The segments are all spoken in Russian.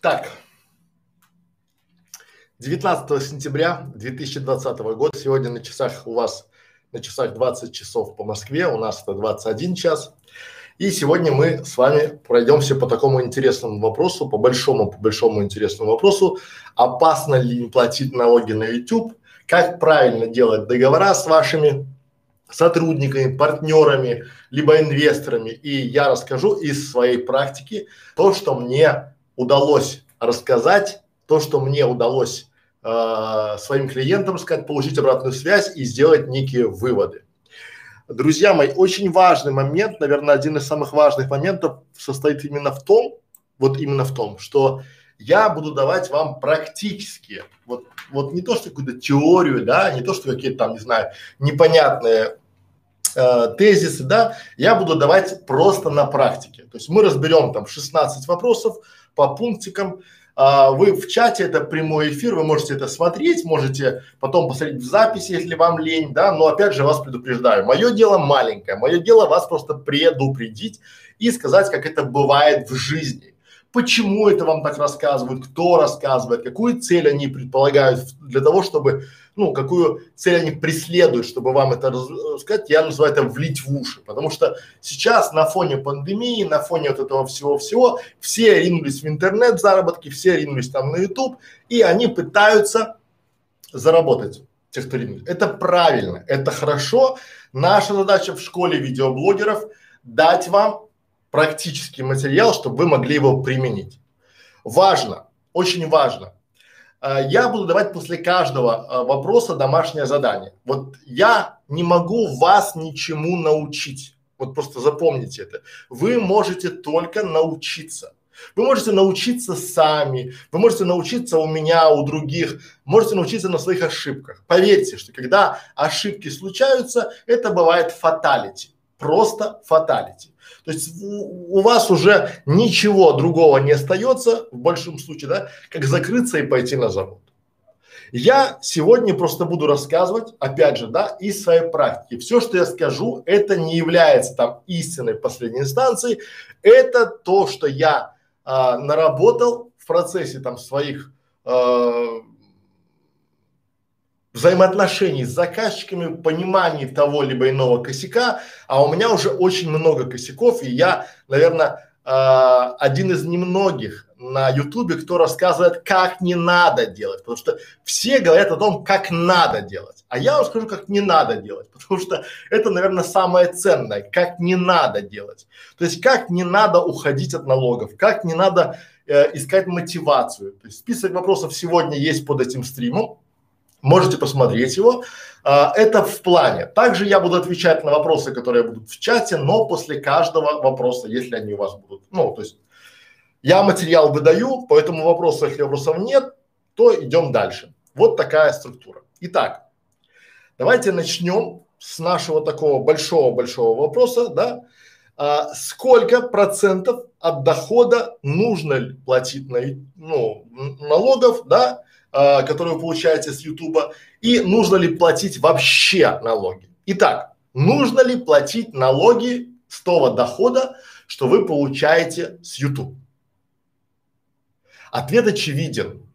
Так, 19 сентября 2020 года, сегодня на часах у вас, на часах 20 часов по Москве, у нас это 21 час. И сегодня мы с вами пройдемся по такому интересному вопросу, по большому, по большому интересному вопросу, опасно ли не платить налоги на YouTube, как правильно делать договора с вашими сотрудниками, партнерами, либо инвесторами. И я расскажу из своей практики то, что мне удалось рассказать, то, что мне удалось э, своим клиентам сказать, получить обратную связь и сделать некие выводы. Друзья мои, очень важный момент, наверное, один из самых важных моментов состоит именно в том, вот именно в том, что я буду давать вам практические, вот, вот не то, что какую-то теорию, да, не то, что какие-то там, не знаю, непонятные э, тезисы, да, я буду давать просто на практике. То есть мы разберем там 16 вопросов по пунктикам, а, вы в чате, это прямой эфир, вы можете это смотреть, можете потом посмотреть в записи, если вам лень, да, но опять же вас предупреждаю, мое дело маленькое, мое дело вас просто предупредить и сказать, как это бывает в жизни почему это вам так рассказывают, кто рассказывает, какую цель они предполагают для того, чтобы, ну, какую цель они преследуют, чтобы вам это рассказать, я называю это влить в уши, потому что сейчас на фоне пандемии, на фоне вот этого всего-всего, все ринулись в интернет заработки, все ринулись там на YouTube, и они пытаются заработать те, кто ринулись. Это правильно, это хорошо. Наша задача в школе видеоблогеров дать вам практический материал, чтобы вы могли его применить. Важно, очень важно. А, я буду давать после каждого а, вопроса домашнее задание. Вот я не могу вас ничему научить. Вот просто запомните это. Вы можете только научиться. Вы можете научиться сами, вы можете научиться у меня, у других, можете научиться на своих ошибках. Поверьте, что когда ошибки случаются, это бывает фаталити, просто фаталити. То есть у, вас уже ничего другого не остается, в большом случае, да, как закрыться и пойти на завод. Я сегодня просто буду рассказывать, опять же, да, из своей практики. Все, что я скажу, это не является там истиной последней инстанции, это то, что я а, наработал в процессе там своих а, взаимоотношений с заказчиками, понимании того либо иного косяка, а у меня уже очень много косяков, и я, наверное, э, один из немногих на ютубе, кто рассказывает, как не надо делать, потому что все говорят о том, как надо делать, а я вам скажу, как не надо делать, потому что это, наверное, самое ценное, как не надо делать, то есть как не надо уходить от налогов, как не надо э, искать мотивацию, то есть список вопросов сегодня есть под этим стримом, Можете посмотреть его. А, это в плане. Также я буду отвечать на вопросы, которые будут в чате, но после каждого вопроса, если они у вас будут. Ну, то есть я материал выдаю, по этому вопросу, если вопросов нет, то идем дальше. Вот такая структура. Итак, давайте начнем с нашего такого большого-большого вопроса, да. А, сколько процентов от дохода нужно платить на, ну, налогов, да, э, которые вы получаете с Ютуба, и нужно ли платить вообще налоги. Итак, нужно ли платить налоги с того дохода, что вы получаете с YouTube? Ответ очевиден.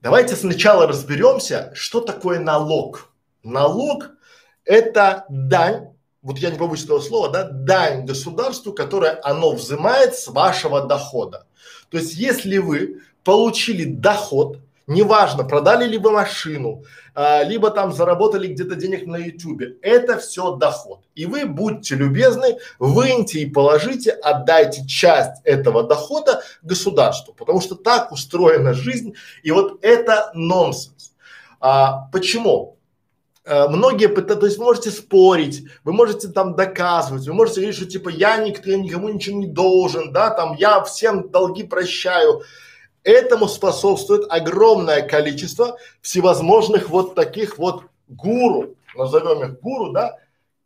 Давайте сначала разберемся, что такое налог. Налог – это дань, вот я не побоюсь этого слова, да, дань государству, которое оно взимает с вашего дохода. То есть, если вы получили доход, Неважно, продали ли вы машину, а, либо там заработали где-то денег на ютубе. Это все доход. И вы будьте любезны, выньте и положите, отдайте часть этого дохода государству, потому что так устроена жизнь. И вот это нонсенс. А, почему? А, многие пытаются, то есть вы можете спорить, вы можете там доказывать, вы можете говорить, что типа я никто, я никому ничего не должен, да, там я всем долги прощаю. Этому способствует огромное количество всевозможных вот таких вот гуру, назовем их гуру, да.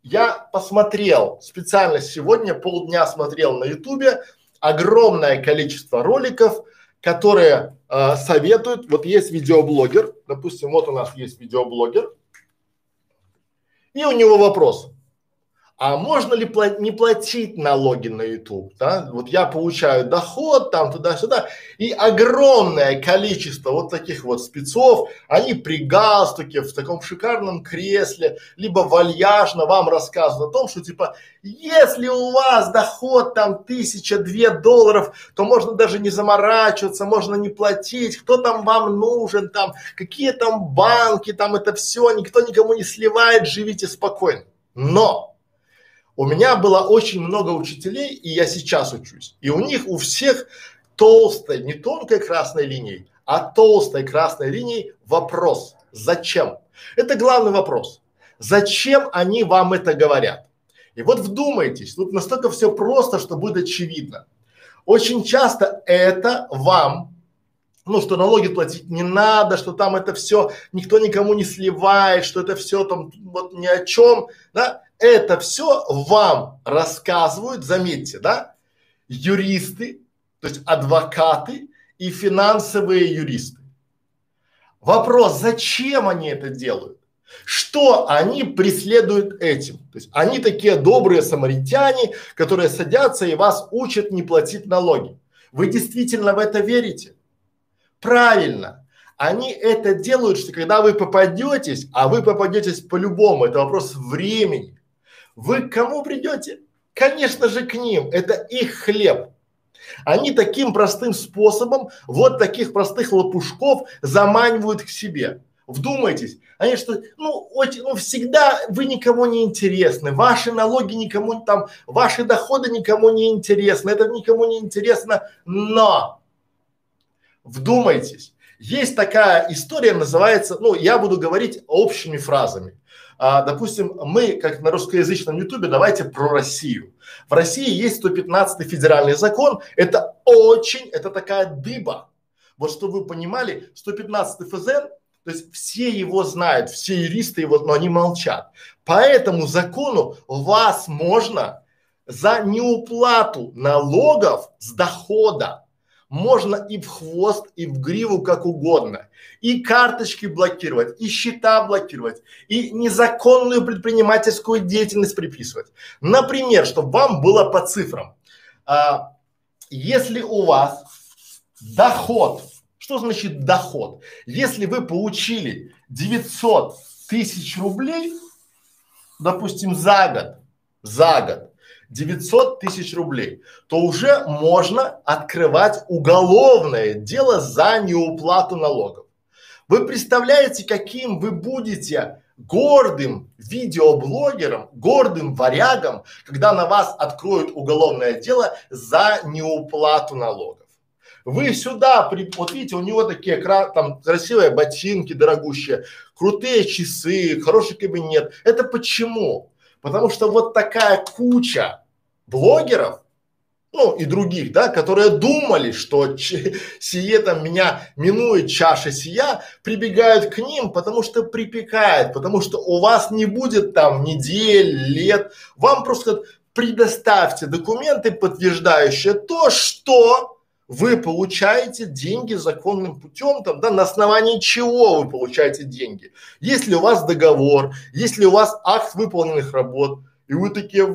Я посмотрел специально сегодня, полдня смотрел на ютубе огромное количество роликов, которые э, советуют, вот есть видеоблогер, допустим, вот у нас есть видеоблогер, и у него вопрос, а можно ли пла- не платить налоги на YouTube, да? Вот я получаю доход там туда-сюда, и огромное количество вот таких вот спецов, они при галстуке, в таком шикарном кресле, либо вальяжно вам рассказывают о том, что типа, если у вас доход там тысяча-две долларов, то можно даже не заморачиваться, можно не платить, кто там вам нужен там, какие там банки, там это все, никто никому не сливает, живите спокойно. Но у меня было очень много учителей, и я сейчас учусь. И у них у всех толстой, не тонкой красной линией, а толстой красной линией вопрос. Зачем? Это главный вопрос. Зачем они вам это говорят? И вот вдумайтесь, тут настолько все просто, что будет очевидно. Очень часто это вам, ну, что налоги платить не надо, что там это все никто никому не сливает, что это все там вот ни о чем, да, это все вам рассказывают, заметьте, да, юристы, то есть адвокаты и финансовые юристы. Вопрос, зачем они это делают? Что они преследуют этим? То есть они такие добрые самаритяне, которые садятся и вас учат не платить налоги. Вы действительно в это верите? Правильно. Они это делают, что когда вы попадетесь, а вы попадетесь по-любому, это вопрос времени. Вы к кому придете? Конечно же к ним, это их хлеб. Они таким простым способом вот таких простых лопушков заманивают к себе. Вдумайтесь, они что, ну, очень, ну, всегда вы никому не интересны, ваши налоги никому там, ваши доходы никому не интересны, это никому не интересно, но вдумайтесь, есть такая история, называется, ну, я буду говорить общими фразами. А, допустим, мы, как на русскоязычном ютубе, давайте про Россию. В России есть 115 федеральный закон, это очень, это такая дыба. Вот чтобы вы понимали, 115 ФЗ, то есть все его знают, все юристы его, но они молчат. По этому закону вас можно за неуплату налогов с дохода можно и в хвост, и в гриву, как угодно. И карточки блокировать, и счета блокировать, и незаконную предпринимательскую деятельность приписывать. Например, чтобы вам было по цифрам. А, если у вас доход, что значит доход? Если вы получили 900 тысяч рублей, допустим, за год, за год, 900 тысяч рублей, то уже можно открывать уголовное дело за неуплату налогов. Вы представляете, каким вы будете гордым видеоблогером, гордым варягом, когда на вас откроют уголовное дело за неуплату налогов. Вы сюда, при, вот видите, у него такие там красивые ботинки дорогущие, крутые часы, хороший кабинет. Это почему? Потому что вот такая куча блогеров, ну и других, да, которые думали, что сие там меня минует чаша сия, прибегают к ним, потому что припекает, потому что у вас не будет там недель, лет, вам просто предоставьте документы, подтверждающие то, что вы получаете деньги законным путем, там, да, на основании чего вы получаете деньги. Если у вас договор, если у вас акт выполненных работ, и вы такие,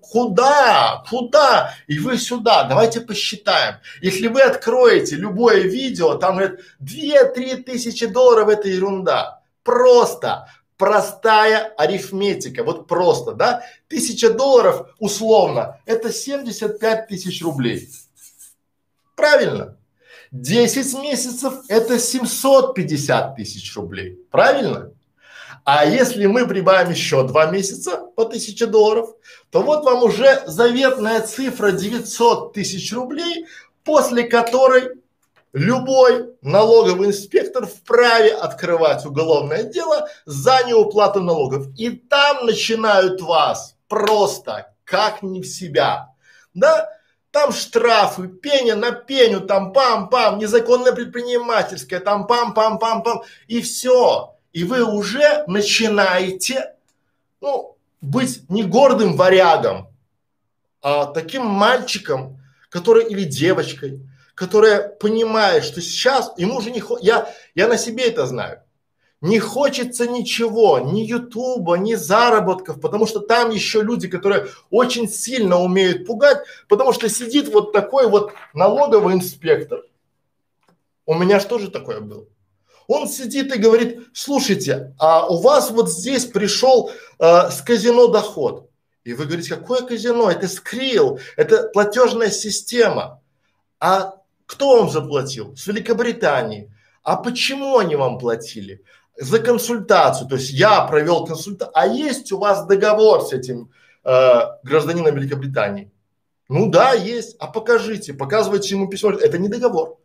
куда, куда? И вы сюда, давайте посчитаем. Если вы откроете любое видео, там говорят, 2-3 тысячи долларов это ерунда. Просто простая арифметика, вот просто, да, тысяча долларов условно, это 75 тысяч рублей. Правильно? 10 месяцев это 750 тысяч рублей. Правильно? А если мы прибавим еще два месяца по 1000 долларов, то вот вам уже заветная цифра 900 тысяч рублей, после которой любой налоговый инспектор вправе открывать уголовное дело за неуплату налогов. И там начинают вас просто как не в себя. Да? Там штрафы, пеня на пеню, там пам-пам, незаконное предпринимательское, там пам-пам-пам-пам, и все и вы уже начинаете, ну, быть не гордым варягом, а таким мальчиком, который или девочкой, которая понимает, что сейчас ему уже не хо... я, я на себе это знаю. не хочется ничего, ни ютуба, ни заработков, потому что там еще люди, которые очень сильно умеют пугать, потому что сидит вот такой вот налоговый инспектор. У меня же такое было? Он сидит и говорит, слушайте, а у вас вот здесь пришел э, с казино доход. И вы говорите, какое казино? Это скрил, это платежная система. А кто вам заплатил? С Великобритании. А почему они вам платили? За консультацию. То есть я провел консультацию. А есть у вас договор с этим э, гражданином Великобритании? Ну да, есть. А покажите, показывайте ему письмо. Это не договор.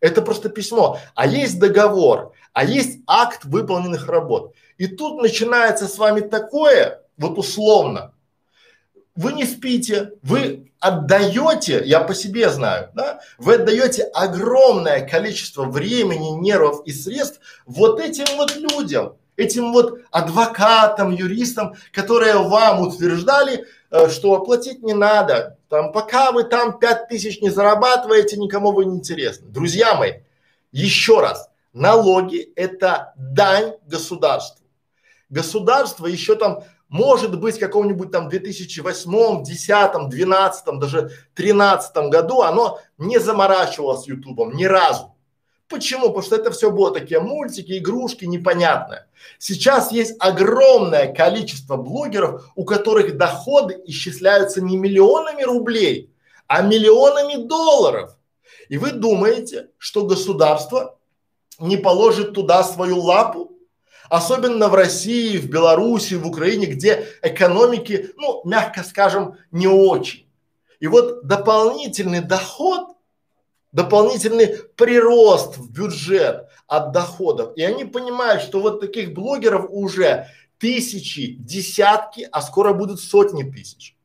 Это просто письмо. А есть договор, а есть акт выполненных работ. И тут начинается с вами такое, вот условно, вы не спите, вы отдаете, я по себе знаю, да, вы отдаете огромное количество времени, нервов и средств вот этим вот людям, этим вот адвокатам, юристам, которые вам утверждали, э, что оплатить не надо, там, пока вы там пять тысяч не зарабатываете, никому вы не интересны. Друзья мои, еще раз, налоги это дань государству. Государство еще там может быть, в каком-нибудь там 2008, 10, 12, даже 13 году оно не заморачивалось Ютубом ни разу. Почему? Потому что это все было такие мультики, игрушки, непонятное. Сейчас есть огромное количество блогеров, у которых доходы исчисляются не миллионами рублей, а миллионами долларов. И вы думаете, что государство не положит туда свою лапу? Особенно в России, в Беларуси, в Украине, где экономики, ну, мягко скажем, не очень. И вот дополнительный доход, дополнительный прирост в бюджет от доходов. И они понимают, что вот таких блогеров уже тысячи, десятки, а скоро будут сотни тысяч.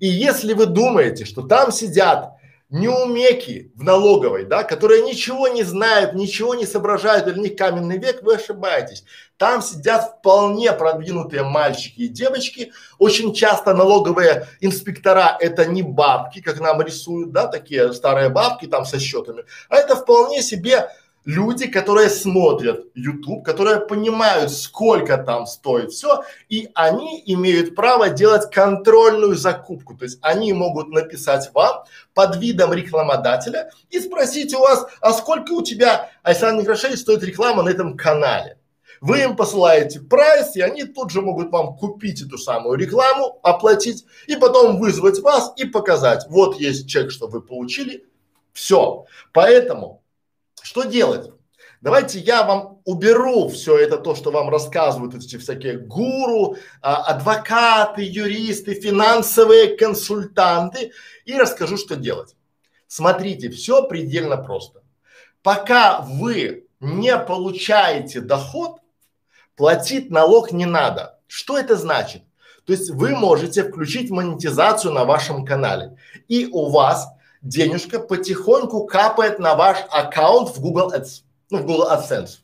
И если вы думаете, что там сидят неумеки в налоговой, да, которые ничего не знают, ничего не соображают, для них каменный век, вы ошибаетесь. Там сидят вполне продвинутые мальчики и девочки. Очень часто налоговые инспектора это не бабки, как нам рисуют, да, такие старые бабки там со счетами, а это вполне себе люди, которые смотрят YouTube, которые понимают, сколько там стоит все, и они имеют право делать контрольную закупку. То есть они могут написать вам под видом рекламодателя и спросить у вас, а сколько у тебя, Александр Некрашевич, стоит реклама на этом канале. Вы им посылаете прайс, и они тут же могут вам купить эту самую рекламу, оплатить, и потом вызвать вас и показать, вот есть чек, что вы получили, все. Поэтому что делать? Давайте я вам уберу все это то, что вам рассказывают эти всякие гуру, а, адвокаты, юристы, финансовые консультанты и расскажу, что делать. Смотрите, все предельно просто. Пока вы не получаете доход, платить налог не надо. Что это значит? То есть вы можете включить монетизацию на вашем канале и у вас денежка потихоньку капает на ваш аккаунт в Google Ads, ну, в Google AdSense.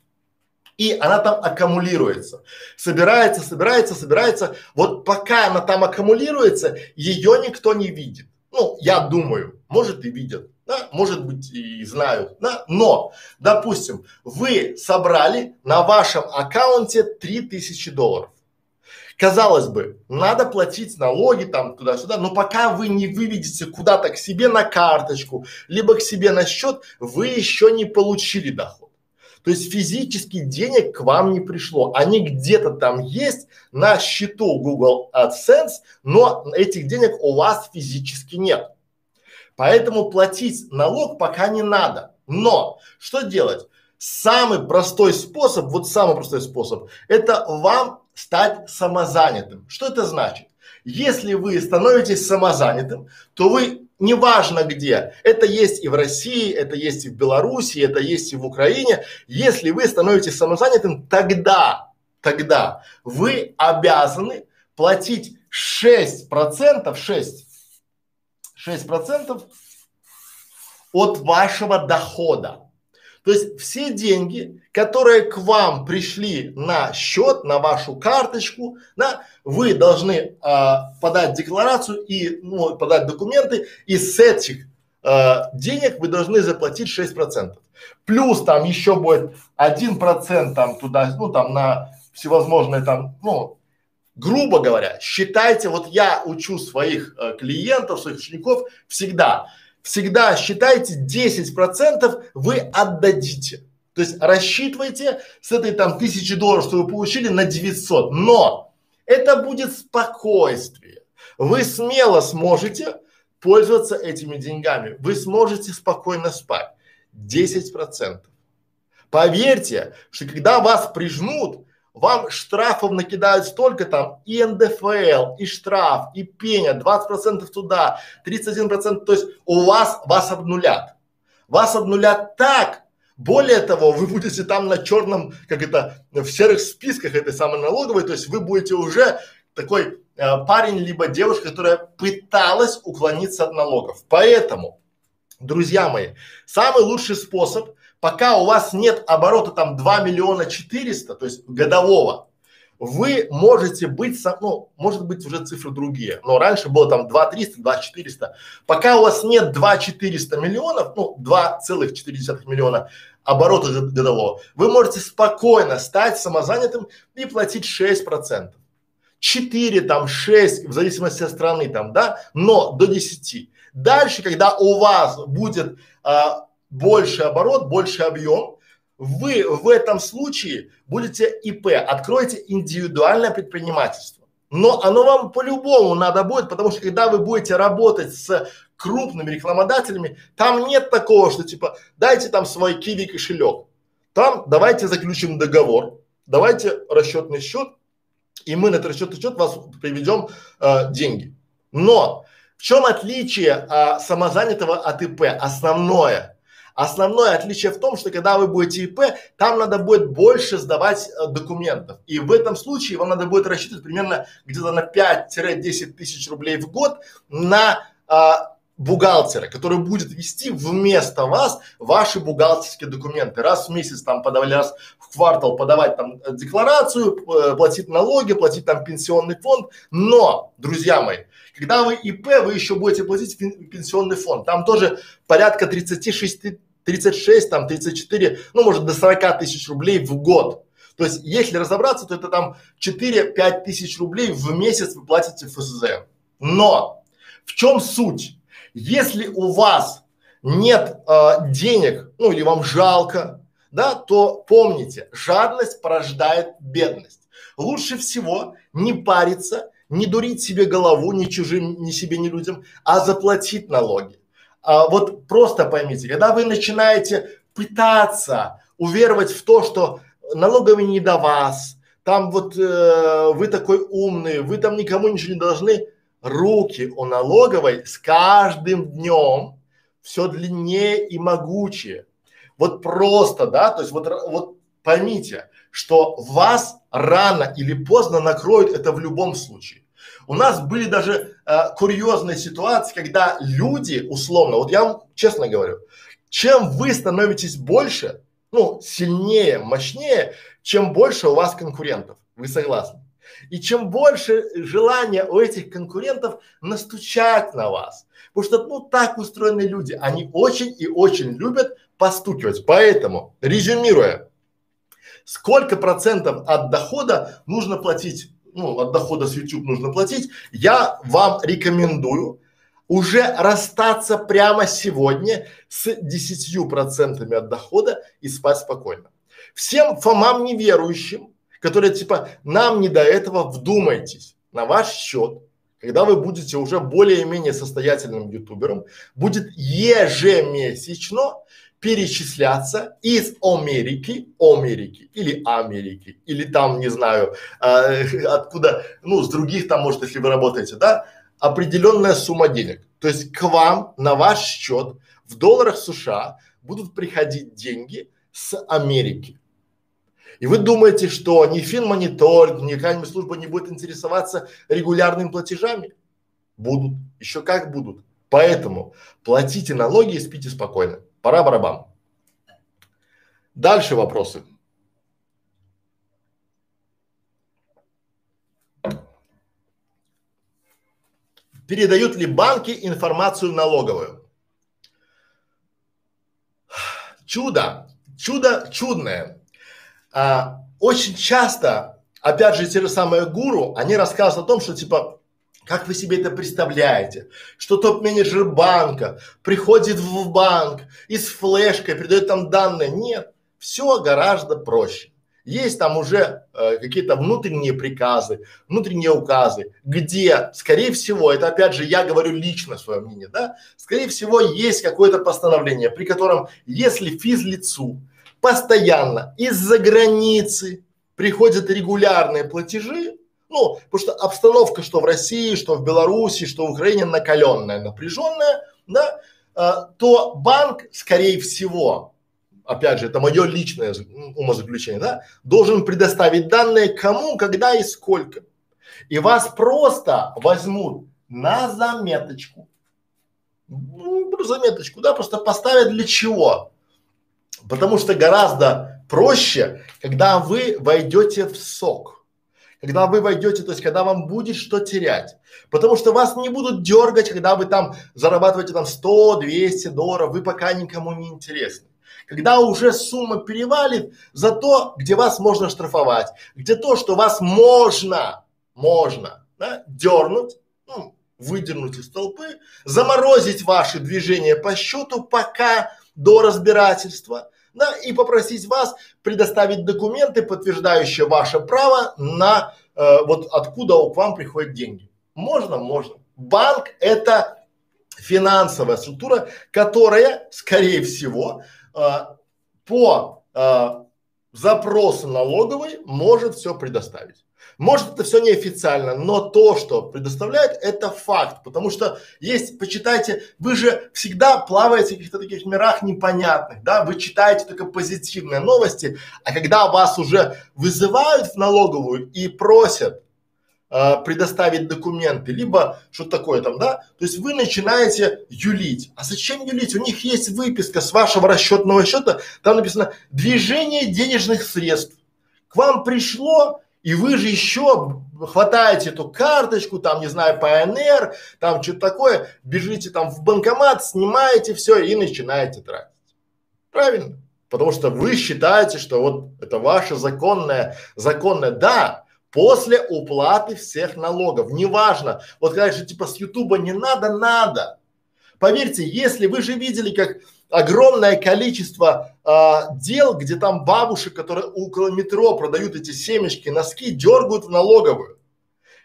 И она там аккумулируется. Собирается, собирается, собирается. Вот пока она там аккумулируется, ее никто не видит. Ну, я думаю, может и видят, да, может быть и знают, да, но, допустим, вы собрали на вашем аккаунте 3000 долларов. Казалось бы, надо платить налоги там туда-сюда, но пока вы не выведете куда-то к себе на карточку, либо к себе на счет, вы еще не получили доход. То есть физически денег к вам не пришло. Они где-то там есть на счету Google AdSense, но этих денег у вас физически нет. Поэтому платить налог пока не надо. Но что делать? Самый простой способ, вот самый простой способ, это вам стать самозанятым. Что это значит? Если вы становитесь самозанятым, то вы неважно где, это есть и в России, это есть и в Беларуси, это есть и в Украине, если вы становитесь самозанятым, тогда, тогда вы обязаны платить 6 процентов, 6, 6 процентов от вашего дохода. То есть все деньги, которые к вам пришли на счет, на вашу карточку, да, вы должны а, подать декларацию и ну, подать документы, и с этих э, денег вы должны заплатить 6%. Плюс там еще будет 1% там туда, ну там на всевозможные там, ну, грубо говоря, считайте, вот я учу своих э, клиентов, своих учеников всегда, всегда считайте 10% вы отдадите. То есть рассчитывайте с этой там тысячи долларов, что вы получили на 900, но это будет спокойствие. Вы смело сможете пользоваться этими деньгами. Вы сможете спокойно спать. 10 процентов. Поверьте, что когда вас прижмут, вам штрафов накидают столько там и НДФЛ, и штраф, и пеня, 20 процентов туда, 31 процент, то есть у вас, вас обнулят. Вас обнулят так, более того, вы будете там на черном, как это, в серых списках этой самой налоговой, то есть вы будете уже такой э, парень либо девушка, которая пыталась уклониться от налогов. Поэтому, друзья мои, самый лучший способ, пока у вас нет оборота там 2 миллиона 400, то есть годового, вы можете быть, ну, может быть уже цифры другие, но раньше было там 2 300, 2 400. Пока у вас нет 2 400 миллионов, ну, 2,4 миллиона оборота годового, вы можете спокойно стать самозанятым и платить 6 процентов. 4, там, 6, в зависимости от страны, там, да, но до 10. Дальше, когда у вас будет а, больше оборот, больше объем, вы в этом случае будете ИП, откроете индивидуальное предпринимательство. Но оно вам по-любому надо будет, потому что когда вы будете работать с крупными рекламодателями, там нет такого, что типа дайте там свой киви кошелек. Там давайте заключим договор, давайте расчетный счет, и мы на этот расчетный счет вас приведем э, деньги. Но в чем отличие э, самозанятого от ИП? Основное – Основное отличие в том, что когда вы будете ИП, там надо будет больше сдавать э, документов. И в этом случае вам надо будет рассчитывать примерно где-то на 5-10 тысяч рублей в год на а, бухгалтера, который будет вести вместо вас ваши бухгалтерские документы. Раз в месяц там подавали, раз в квартал подавать там э, декларацию, э, платить налоги, платить там пенсионный фонд. Но, друзья мои, когда вы ИП, вы еще будете платить пенсионный фонд. Там тоже порядка 36 36, там 34, ну может до 40 тысяч рублей в год. То есть, если разобраться, то это там 4-5 тысяч рублей в месяц вы платите ФСЗ. Но в чем суть? Если у вас нет э, денег, ну или вам жалко, да, то помните, жадность порождает бедность. Лучше всего не париться, не дурить себе голову, ни чужим, ни себе, ни людям, а заплатить налоги а, вот просто поймите, когда вы начинаете пытаться уверовать в то, что налоговый не до вас, там вот э, вы такой умный, вы там никому ничего не должны, руки у налоговой с каждым днем все длиннее и могучее. Вот просто, да, то есть вот, вот поймите, что вас рано или поздно накроют это в любом случае. У нас были даже э, курьезные ситуации, когда люди, условно, вот я вам честно говорю, чем вы становитесь больше, ну, сильнее, мощнее, чем больше у вас конкурентов. Вы согласны? И чем больше желания у этих конкурентов настучать на вас. Потому что, ну, так устроены люди. Они очень и очень любят постукивать. Поэтому, резюмируя, сколько процентов от дохода нужно платить ну, от дохода с YouTube нужно платить, я вам рекомендую уже расстаться прямо сегодня с десятью процентами от дохода и спать спокойно. Всем фомам неверующим, которые типа нам не до этого, вдумайтесь на ваш счет, когда вы будете уже более-менее состоятельным ютубером, будет ежемесячно перечисляться из Америки, Америки или Америки, или там, не знаю, э, откуда, ну, с других там, может, если вы работаете, да, определенная сумма денег. То есть к вам на ваш счет в долларах США будут приходить деньги с Америки. И вы думаете, что ни финмониторинг, ни какая-нибудь служба не будет интересоваться регулярными платежами? Будут, еще как будут. Поэтому платите налоги и спите спокойно. Пора барабан. Дальше вопросы. Передают ли банки информацию налоговую? чудо, чудо чудное. А, очень часто, опять же, те же самые гуру, они рассказывают о том, что типа, как вы себе это представляете, что топ-менеджер банка приходит в банк и с флешкой передает там данные. Нет, все гораздо проще. Есть там уже э, какие-то внутренние приказы, внутренние указы, где, скорее всего, это опять же я говорю лично свое мнение, да, скорее всего есть какое-то постановление, при котором, если физлицу постоянно из-за границы приходят регулярные платежи, ну, потому что обстановка, что в России, что в Беларуси, что в Украине накаленная, напряженная, да, э, то банк, скорее всего, опять же, это мое личное умозаключение, да, должен предоставить данные кому, когда и сколько. И вас просто возьмут на заметочку. Ну, заметочку, да, просто поставят для чего? Потому что гораздо проще, когда вы войдете в сок. Когда вы войдете, то есть когда вам будет что терять. Потому что вас не будут дергать, когда вы там зарабатываете там 100, 200 долларов, вы пока никому не интересны когда уже сумма перевалит за то, где вас можно штрафовать, где то, что вас можно, можно, да, дернуть, ну, выдернуть из толпы, заморозить ваши движения по счету пока до разбирательства, да, и попросить вас предоставить документы, подтверждающие ваше право на э, вот откуда к вам приходят деньги. Можно, можно. Банк это финансовая структура, которая, скорее всего, а, по а, запросу налоговой может все предоставить. Может это все неофициально, но то, что предоставляет, это факт, потому что есть, почитайте, вы же всегда плаваете в каких-то таких мирах непонятных, да, вы читаете только позитивные новости, а когда вас уже вызывают в налоговую и просят э, предоставить документы, либо что-то такое там, да, то есть вы начинаете юлить. А зачем юлить? У них есть выписка с вашего расчетного счета, там написано движение денежных средств. К вам пришло, и вы же еще хватаете эту карточку, там, не знаю, ПНР, там что-то такое, бежите там в банкомат, снимаете все и начинаете тратить. Правильно? Потому что вы считаете, что вот это ваше законное, законное, да, после уплаты всех налогов. Неважно, вот же типа с Ютуба не надо, надо. Поверьте, если вы же видели, как огромное количество а, дел, где там бабушек, которые около метро продают эти семечки, носки, дергают в налоговую.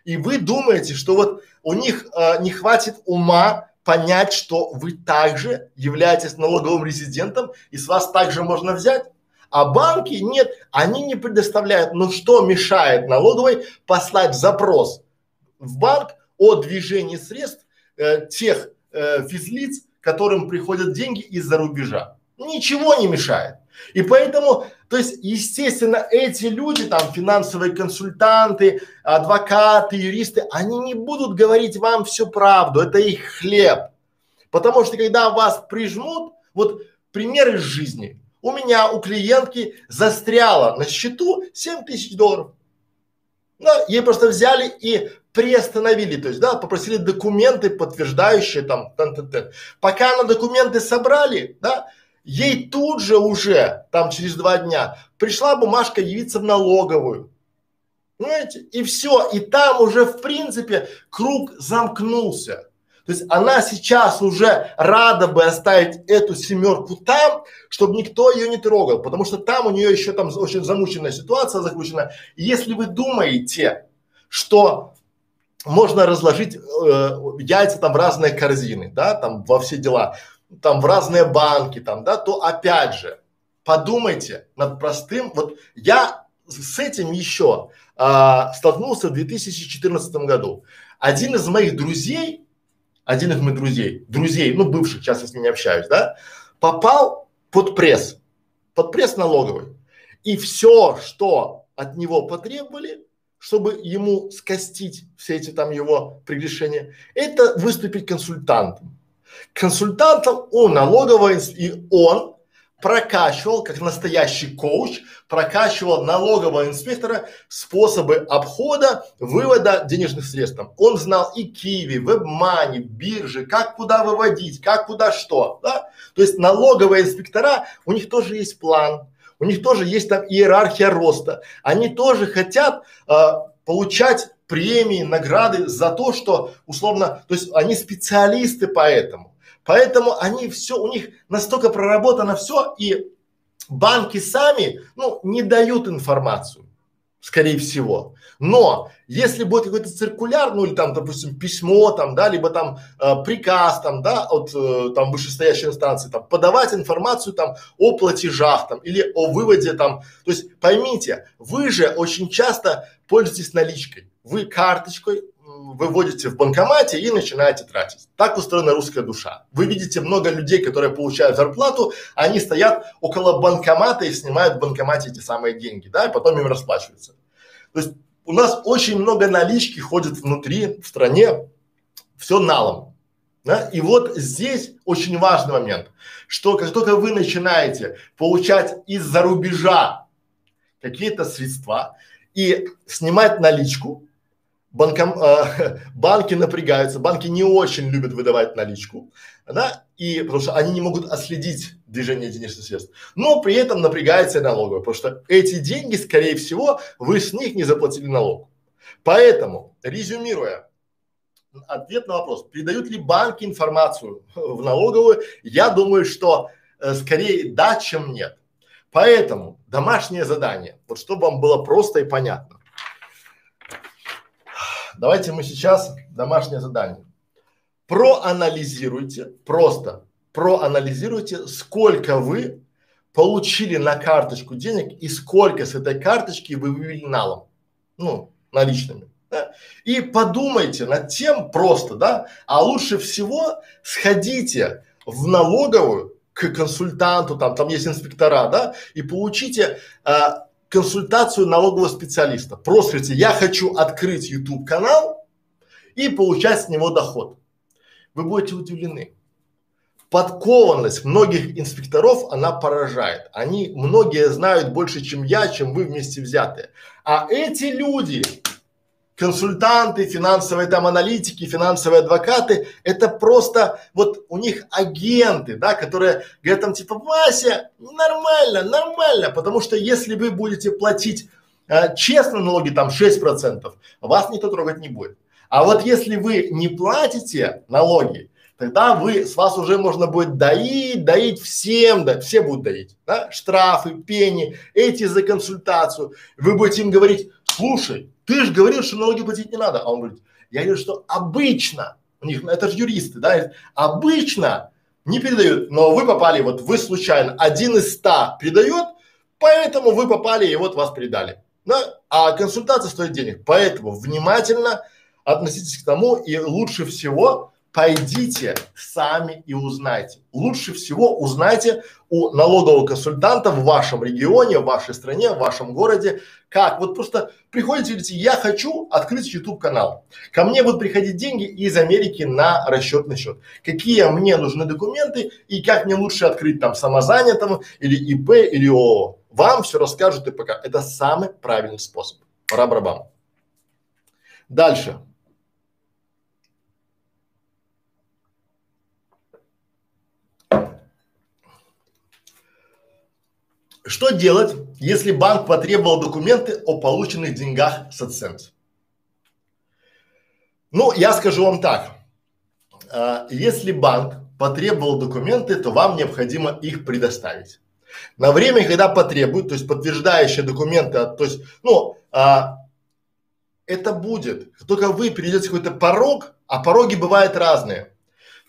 И вы думаете, что вот у них а, не хватит ума понять, что вы также являетесь налоговым резидентом и с вас также можно взять? А банки нет, они не предоставляют. Но что мешает налоговой послать запрос в банк о движении средств э, тех э, физлиц, которым приходят деньги из-за рубежа? Ничего не мешает. И поэтому, то есть, естественно, эти люди, там, финансовые консультанты, адвокаты, юристы, они не будут говорить вам всю правду, это их хлеб. Потому что когда вас прижмут, вот пример из жизни, у меня, у клиентки застряло на счету 7 тысяч долларов. Да, ей просто взяли и приостановили, то есть, да, попросили документы, подтверждающие там, тан -тан -тан. пока на документы собрали, да, ей тут же уже, там через два дня, пришла бумажка явиться в налоговую. Понимаете? И все, и там уже в принципе круг замкнулся. То есть она сейчас уже рада бы оставить эту семерку там, чтобы никто ее не трогал, потому что там у нее еще там очень замученная ситуация заключена. И если вы думаете, что можно разложить э, яйца там в разные корзины, да, там во все дела, там в разные банки, там, да, то опять же подумайте над простым. Вот я с этим еще а, столкнулся в 2014 году. Один из моих друзей один из моих друзей, друзей, ну бывших, сейчас я с ними общаюсь, да, попал под пресс, под пресс налоговый. И все, что от него потребовали, чтобы ему скостить все эти там его прегрешения, это выступить консультантом. Консультантом у налоговой, и он прокачивал, как настоящий коуч, прокачивал налогового инспектора способы обхода, вывода денежных средств. Он знал и Киви, WebMoney, биржи, как куда выводить, как куда что, да? То есть налоговые инспектора, у них тоже есть план, у них тоже есть там иерархия роста. Они тоже хотят э, получать премии, награды за то, что условно, то есть они специалисты по этому. Поэтому они все, у них настолько проработано все, и банки сами, ну, не дают информацию, скорее всего. Но если будет какой-то циркуляр, ну или там, допустим, письмо там, да, либо там э, приказ там, да, от э, там вышестоящей инстанции, там, подавать информацию там о платежах там или о выводе там, то есть поймите, вы же очень часто пользуетесь наличкой, вы карточкой выводите в банкомате и начинаете тратить. Так устроена русская душа. Вы видите много людей, которые получают зарплату, они стоят около банкомата и снимают в банкомате эти самые деньги, да, и потом им расплачиваются. То есть у нас очень много налички ходит внутри, в стране, все налом. Да? И вот здесь очень важный момент, что как только вы начинаете получать из-за рубежа какие-то средства и снимать наличку, банком, э, банки напрягаются, банки не очень любят выдавать наличку, да, и потому что они не могут отследить движение денежных средств, но при этом напрягается налоговая, потому что эти деньги, скорее всего, вы с них не заплатили налог. Поэтому, резюмируя, ответ на вопрос, передают ли банки информацию в налоговую, я думаю, что э, скорее да, чем нет. Поэтому домашнее задание, вот чтобы вам было просто и понятно. Давайте мы сейчас домашнее задание. Проанализируйте, просто проанализируйте, сколько вы получили на карточку денег и сколько с этой карточки вы вывели налом, ну, наличными. Да? И подумайте над тем просто, да, а лучше всего сходите в налоговую к консультанту, там, там есть инспектора, да, и получите а, консультацию налогового специалиста. Просто говорите, я хочу открыть YouTube канал и получать с него доход. Вы будете удивлены. Подкованность многих инспекторов, она поражает. Они, многие знают больше, чем я, чем вы вместе взятые. А эти люди, консультанты, финансовые там аналитики, финансовые адвокаты, это просто вот у них агенты, да, которые говорят там типа, Вася, нормально, нормально, потому что если вы будете платить э, честно налоги там 6%, вас никто трогать не будет. А вот если вы не платите налоги, тогда вы, с вас уже можно будет доить, доить всем, да, все будут доить, да, штрафы, пени, эти за консультацию. Вы будете им говорить, слушай, ты же говорил, что налоги платить не надо. А он говорит, я говорю, что обычно, у них, это же юристы, да, обычно не передают, но вы попали, вот вы случайно, один из ста передает, поэтому вы попали и вот вас передали. Да? А консультация стоит денег, поэтому внимательно относитесь к тому и лучше всего пойдите сами и узнайте. Лучше всего узнайте у налогового консультанта в вашем регионе, в вашей стране, в вашем городе, как. Вот просто приходите и говорите, я хочу открыть YouTube канал. Ко мне будут приходить деньги из Америки на расчетный счет. Какие мне нужны документы и как мне лучше открыть там самозанятому или ИП или ООО. Вам все расскажут и пока. Это самый правильный способ. Пора-барабам. Дальше. Что делать, если банк потребовал документы о полученных деньгах с AdSense? Ну, я скажу вам так. А, если банк потребовал документы, то вам необходимо их предоставить. На время, когда потребуют, то есть подтверждающие документы, то есть, ну, а, это будет. Только вы перейдете какой-то порог, а пороги бывают разные,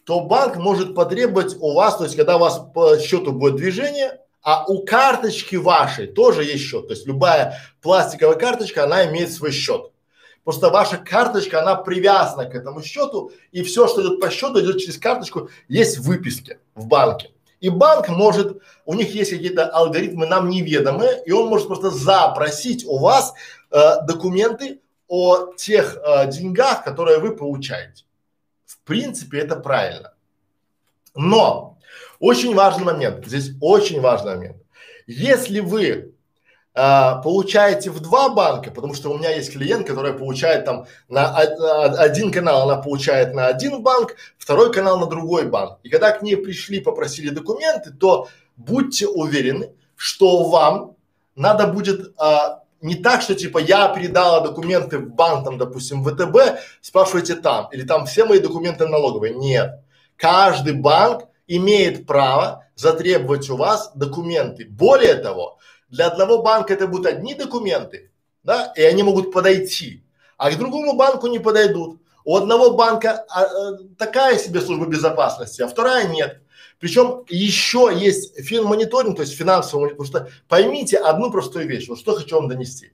то банк может потребовать у вас, то есть когда у вас по счету будет движение, а у карточки вашей тоже есть счет. То есть любая пластиковая карточка, она имеет свой счет. Просто ваша карточка, она привязана к этому счету, и все, что идет по счету, идет через карточку, есть выписки в банке. И банк может, у них есть какие-то алгоритмы нам неведомые, и он может просто запросить у вас э, документы о тех э, деньгах, которые вы получаете. В принципе, это правильно. Но очень важный момент, здесь очень важный момент. Если вы а, получаете в два банка, потому что у меня есть клиент, который получает там на один канал, она получает на один банк, второй канал на другой банк. И когда к ней пришли, попросили документы, то будьте уверены, что вам надо будет а, не так, что типа я передала документы в банк, там, допустим, ВТБ, спрашивайте там, или там все мои документы налоговые. Нет. Каждый банк имеет право затребовать у вас документы. Более того, для одного банка это будут одни документы, да, и они могут подойти, а к другому банку не подойдут. У одного банка а, а, такая себе служба безопасности, а вторая нет. Причем еще есть финмониторинг, то есть финансовый потому что поймите одну простую вещь, вот что хочу вам донести.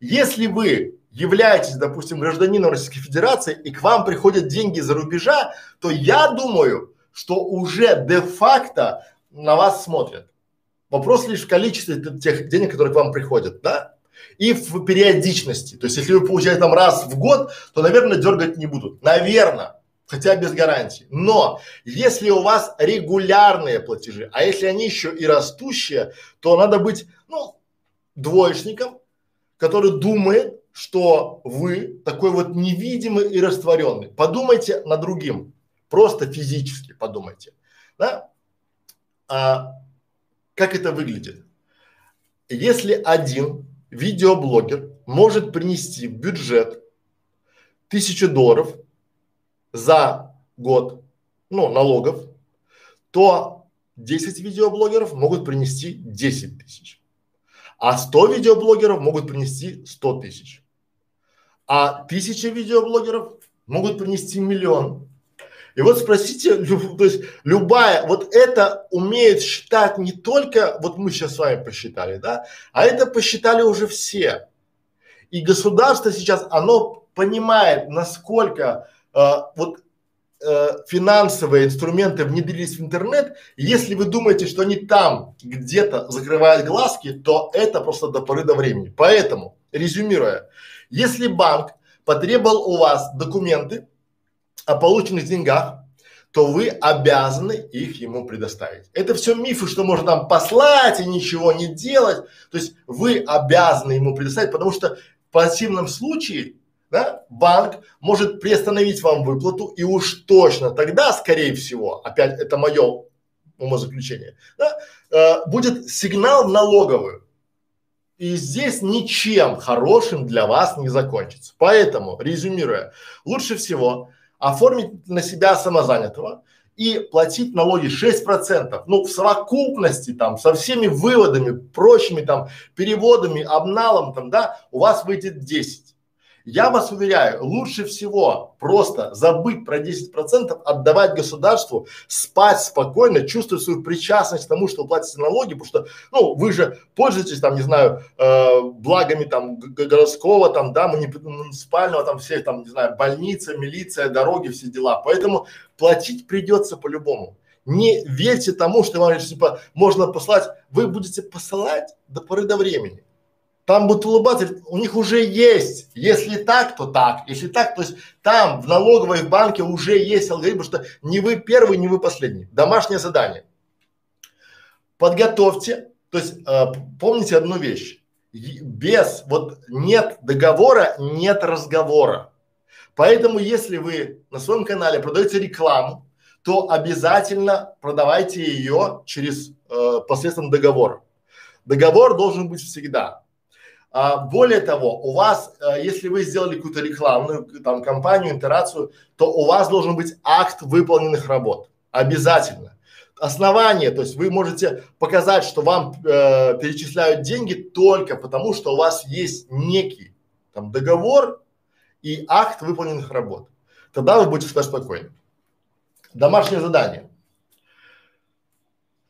Если вы являетесь, допустим, гражданином Российской Федерации и к вам приходят деньги за рубежа, то я думаю, что уже де-факто на вас смотрят. Вопрос лишь в количестве тех денег, которые к вам приходят, да? И в периодичности. То есть, если вы получаете там раз в год, то, наверное, дергать не будут. Наверное. Хотя без гарантии. Но если у вас регулярные платежи, а если они еще и растущие, то надо быть, ну, двоечником, который думает, что вы такой вот невидимый и растворенный. Подумайте над другим. Просто физически подумайте. Да? А, как это выглядит? Если один видеоблогер может принести в бюджет тысячу долларов за год, ну, налогов, то 10 видеоблогеров могут принести 10 тысяч, а 100 видеоблогеров могут принести 100 тысяч, а тысяча видеоблогеров могут принести миллион, и вот спросите, то есть любая, вот это умеет считать не только, вот мы сейчас с вами посчитали, да, а это посчитали уже все. И государство сейчас, оно понимает, насколько э, вот э, финансовые инструменты внедрились в интернет, если вы думаете, что они там где-то закрывают глазки, то это просто до поры до времени. Поэтому, резюмируя, если банк потребовал у вас документы, о полученных деньгах, то вы обязаны их ему предоставить. Это все мифы, что можно там послать и ничего не делать. То есть вы обязаны ему предоставить, потому что в противном случае, да, банк может приостановить вам выплату и уж точно тогда, скорее всего, опять это мое умозаключение, да, э, будет сигнал в. И здесь ничем хорошим для вас не закончится. Поэтому, резюмируя, лучше всего оформить на себя самозанятого и платить налоги 6%. Ну, в совокупности там со всеми выводами, прочими там переводами, обналом там, да, у вас выйдет 10. Я вас уверяю, лучше всего просто забыть про 10%, отдавать государству, спать спокойно, чувствовать свою причастность к тому, что вы платите налоги, потому что, ну, вы же пользуетесь там, не знаю, э, благами там городского, там, да, муниципального, там, всех там, не знаю, больница, милиция, дороги, все дела. Поэтому платить придется по-любому. Не верьте тому, что вам типа можно послать, вы будете посылать до поры до времени там будут улыбаться, у них уже есть. Если так, то так. Если так, то есть там в налоговой банке уже есть алгоритм, что не вы первый, не вы последний. Домашнее задание. Подготовьте, то есть э, помните одну вещь. Без, вот нет договора, нет разговора. Поэтому, если вы на своем канале продаете рекламу, то обязательно продавайте ее через э, посредством договора. Договор должен быть всегда. А, более того, у вас, а, если вы сделали какую-то рекламную там кампанию, интерацию, то у вас должен быть акт выполненных работ. Обязательно. Основание, то есть вы можете показать, что вам э, перечисляют деньги только потому, что у вас есть некий там договор и акт выполненных работ. Тогда вы будете спать спокойны. Домашнее задание.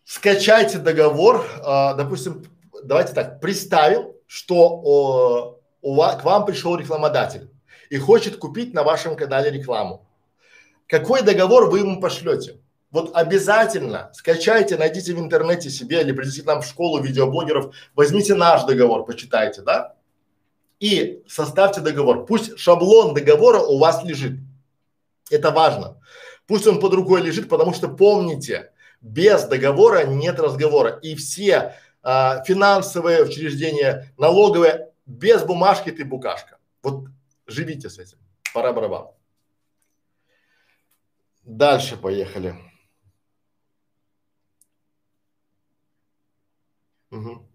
Скачайте договор, э, допустим, давайте так, представим, что о, у вас, к вам пришел рекламодатель и хочет купить на вашем канале рекламу. Какой договор вы ему пошлете? Вот обязательно скачайте, найдите в интернете себе или придите к нам в школу видеоблогеров, возьмите наш договор, почитайте, да? И составьте договор. Пусть шаблон договора у вас лежит. Это важно. Пусть он под рукой лежит, потому что помните, без договора нет разговора. И все а, финансовые учреждения, налоговые, без бумажки ты букашка. Вот живите с этим. Пора барабан. Дальше поехали. Угу.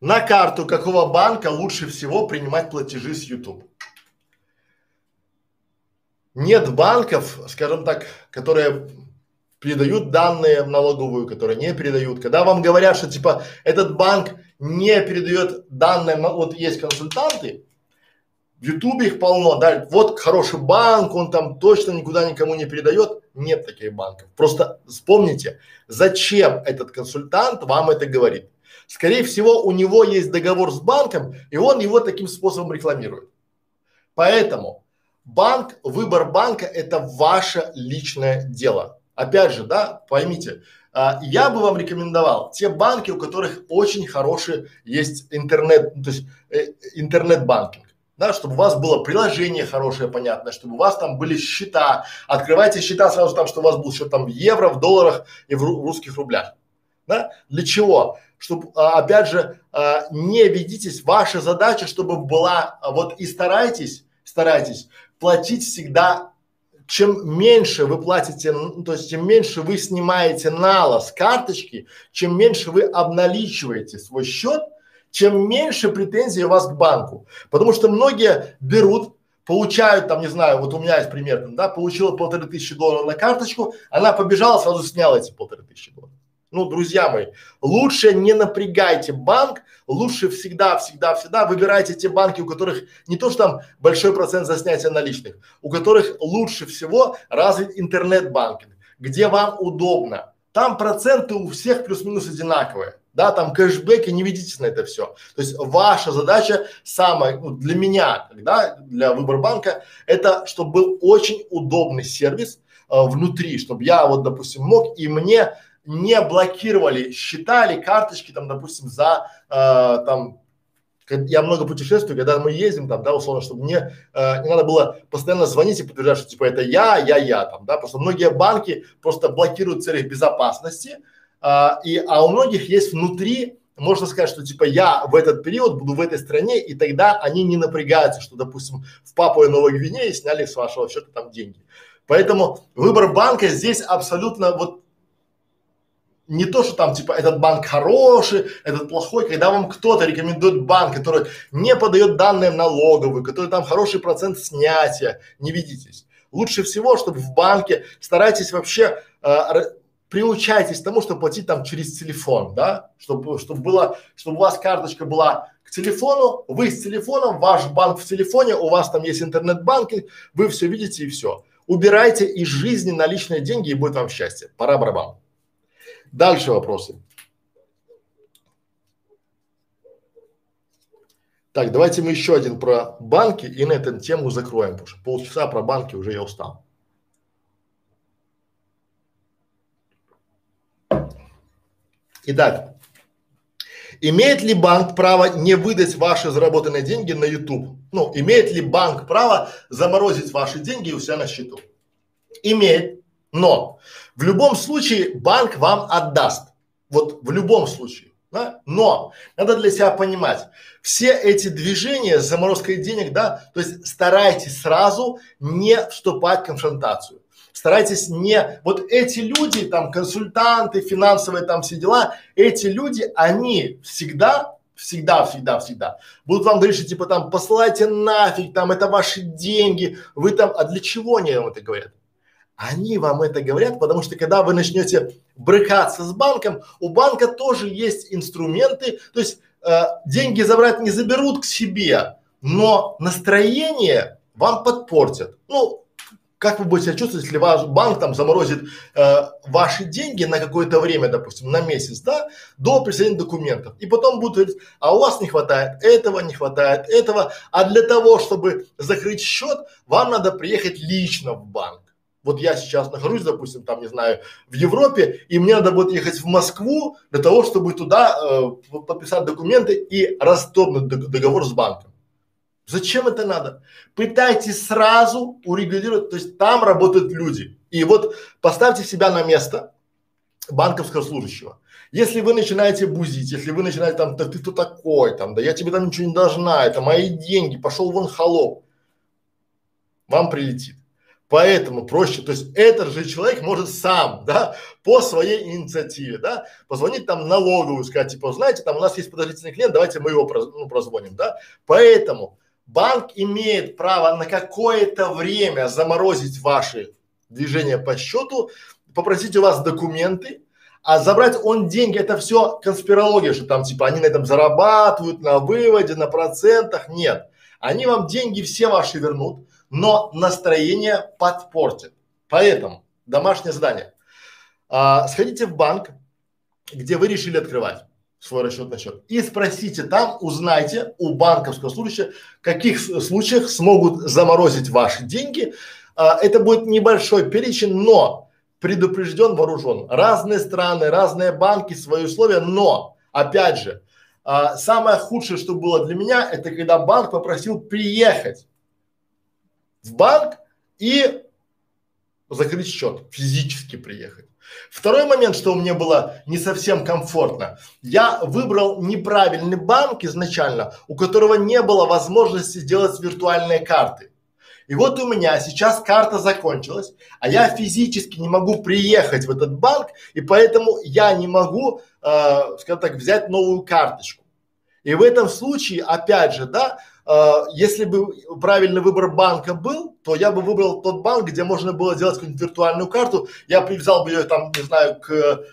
На карту какого банка лучше всего принимать платежи с YouTube? Нет банков, скажем так, которые передают данные налоговую, которые не передают. Когда вам говорят, что типа этот банк не передает данные, вот есть консультанты, в Ютубе их полно, да, вот хороший банк, он там точно никуда никому не передает. Нет таких банков. Просто вспомните, зачем этот консультант вам это говорит. Скорее всего, у него есть договор с банком, и он его таким способом рекламирует. Поэтому банк, выбор банка – это ваше личное дело. Опять же, да, поймите, а, я бы вам рекомендовал те банки, у которых очень хороший есть интернет, то есть э, интернет-банкинг. Да, чтобы у вас было приложение хорошее, понятное, чтобы у вас там были счета. Открывайте счета сразу там, что у вас был счет там в евро, в долларах и в, ру- в русских рублях. Да? Для чего? Чтобы, а, опять же, а, не ведитесь, ваша задача, чтобы была, а, вот и старайтесь, старайтесь платить всегда, чем меньше вы платите, то есть чем меньше вы снимаете нала с карточки, чем меньше вы обналичиваете свой счет, чем меньше претензий у вас к банку. Потому что многие берут, получают там, не знаю, вот у меня есть пример, да, получила полторы тысячи долларов на карточку, она побежала, сразу сняла эти полторы тысячи долларов. Ну, друзья мои, лучше не напрягайте банк, лучше всегда, всегда, всегда выбирайте те банки, у которых не то, что там большой процент за снятие наличных, у которых лучше всего развит интернет-банкинг, где вам удобно. Там проценты у всех плюс-минус одинаковые. Да, там кэшбэки, не ведитесь на это все. То есть ваша задача самая, ну, для меня, да, для Выборбанка, это чтобы был очень удобный сервис э, внутри, чтобы я вот, допустим, мог и мне не блокировали счета или карточки там, допустим, за э, там я много путешествую, когда мы ездим там, да, условно, чтобы мне э, не надо было постоянно звонить и подтверждать, что типа это я, я, я там, да, просто многие банки просто блокируют цели безопасности, э, и, а у многих есть внутри, можно сказать, что типа я в этот период буду в этой стране, и тогда они не напрягаются, что, допустим, в Папуе Новой Гвинее сняли с вашего счета там деньги. Поэтому выбор банка здесь абсолютно вот не то, что там типа этот банк хороший, этот плохой, когда вам кто-то рекомендует банк, который не подает данные в налоговую, который там хороший процент снятия, не ведитесь. Лучше всего, чтобы в банке старайтесь вообще э, приучайтесь к тому, чтобы платить там через телефон, да, чтобы, чтобы было, чтобы у вас карточка была к телефону, вы с телефоном, ваш банк в телефоне, у вас там есть интернет-банкинг, вы все видите и все. Убирайте из жизни наличные деньги и будет вам счастье. Пора барабан. Дальше вопросы. Так, давайте мы еще один про банки и на эту тему закроем, потому что полчаса про банки уже я устал. Итак, имеет ли банк право не выдать ваши заработанные деньги на YouTube? Ну, имеет ли банк право заморозить ваши деньги у себя на счету? Имеет, но в любом случае банк вам отдаст. Вот в любом случае. Да? Но надо для себя понимать, все эти движения с заморозкой денег, да, то есть старайтесь сразу не вступать в конфронтацию. Старайтесь не, вот эти люди, там, консультанты, финансовые там все дела, эти люди, они всегда всегда, всегда, всегда будут вам говорить, что типа там посылайте нафиг, там это ваши деньги, вы там, а для чего они вам это говорят? Они вам это говорят, потому что когда вы начнете брыкаться с банком, у банка тоже есть инструменты, то есть э, деньги забрать не заберут к себе, но настроение вам подпортят. Ну, как вы будете себя чувствовать, если ваш банк там заморозит э, ваши деньги на какое-то время, допустим, на месяц, да, до присоединения документов. И потом будут говорить, а у вас не хватает этого, не хватает этого, а для того, чтобы закрыть счет, вам надо приехать лично в банк вот я сейчас нахожусь, допустим, там, не знаю, в Европе, и мне надо будет ехать в Москву для того, чтобы туда э, подписать документы и расторгнуть договор с банком. Зачем это надо? Пытайтесь сразу урегулировать, то есть там работают люди. И вот поставьте себя на место банковского служащего. Если вы начинаете бузить, если вы начинаете там, да ты кто такой, там, да я тебе там ничего не должна, это мои деньги, пошел вон холоп, вам прилетит. Поэтому проще, то есть этот же человек может сам, да, по своей инициативе, да, позвонить там налоговую, сказать, типа, знаете, там у нас есть подозрительный клиент, давайте мы его проз, ну, прозвоним, да. Поэтому банк имеет право на какое-то время заморозить ваши движения по счету, попросить у вас документы, а забрать он деньги, это все конспирология, что там типа они на этом зарабатывают, на выводе, на процентах. Нет. Они вам деньги все ваши вернут, но настроение подпортит. Поэтому домашнее задание. А, сходите в банк, где вы решили открывать свой расчетный счет и спросите там, узнайте у банковского служащего, в каких случаях смогут заморозить ваши деньги. А, это будет небольшой перечень, но предупрежден, вооружен. Разные страны, разные банки, свои условия, но, опять же, а, самое худшее, что было для меня, это когда банк попросил приехать в банк и закрыть счет, физически приехать. Второй момент, что мне было не совсем комфортно, я выбрал неправильный банк изначально, у которого не было возможности сделать виртуальные карты. И вот у меня сейчас карта закончилась, а я физически не могу приехать в этот банк, и поэтому я не могу, э, скажем так, взять новую карточку. И в этом случае, опять же, да, если бы правильный выбор банка был, то я бы выбрал тот банк, где можно было сделать какую-нибудь виртуальную карту, я привязал бы ее там, не знаю, к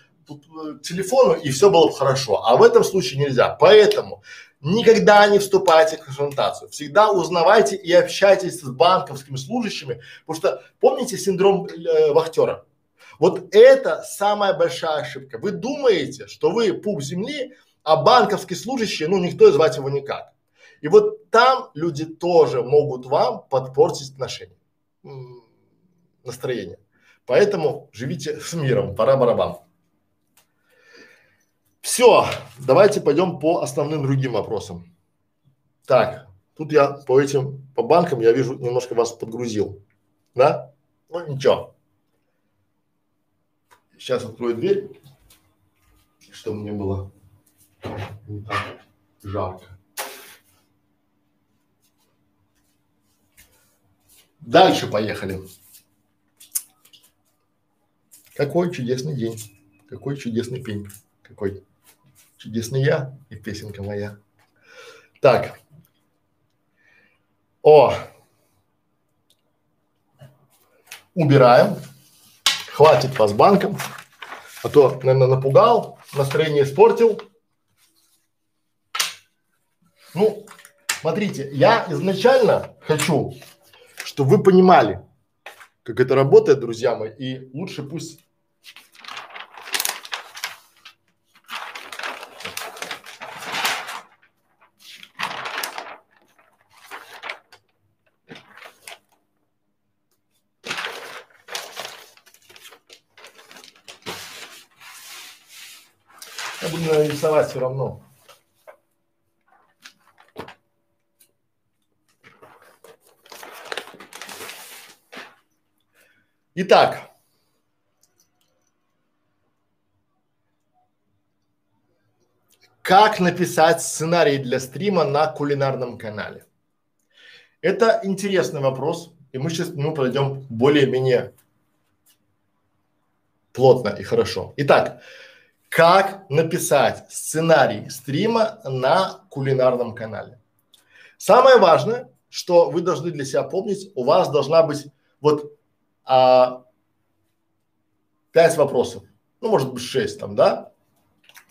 телефону и все было бы хорошо. А в этом случае нельзя. Поэтому Никогда не вступайте в консультацию. Всегда узнавайте и общайтесь с банковскими служащими, потому что помните синдром э, вахтера? Вот это самая большая ошибка. Вы думаете, что вы пуп земли, а банковский служащий, ну никто звать его никак. И вот там люди тоже могут вам подпортить отношения, настроение. Поэтому живите с миром, пора барабан. Все, давайте пойдем по основным другим вопросам. Так, тут я по этим, по банкам я вижу, немножко вас подгрузил, да? Ну ничего. Сейчас открою дверь, чтобы мне было не так жарко. Дальше поехали. Какой чудесный день, какой чудесный пень, какой Чудесный я и песенка моя. Так. О. Убираем. Хватит вас банком. А то, наверное, напугал, настроение испортил. Ну, смотрите, я изначально хочу, чтобы вы понимали, как это работает, друзья мои, и лучше пусть рисовать все равно. Итак, как написать сценарий для стрима на кулинарном канале? Это интересный вопрос, и мы сейчас ну, пройдем более-менее плотно и хорошо. Итак, как написать сценарий стрима на кулинарном канале. Самое важное, что вы должны для себя помнить, у вас должна быть вот а, пять вопросов, ну может быть шесть там, да?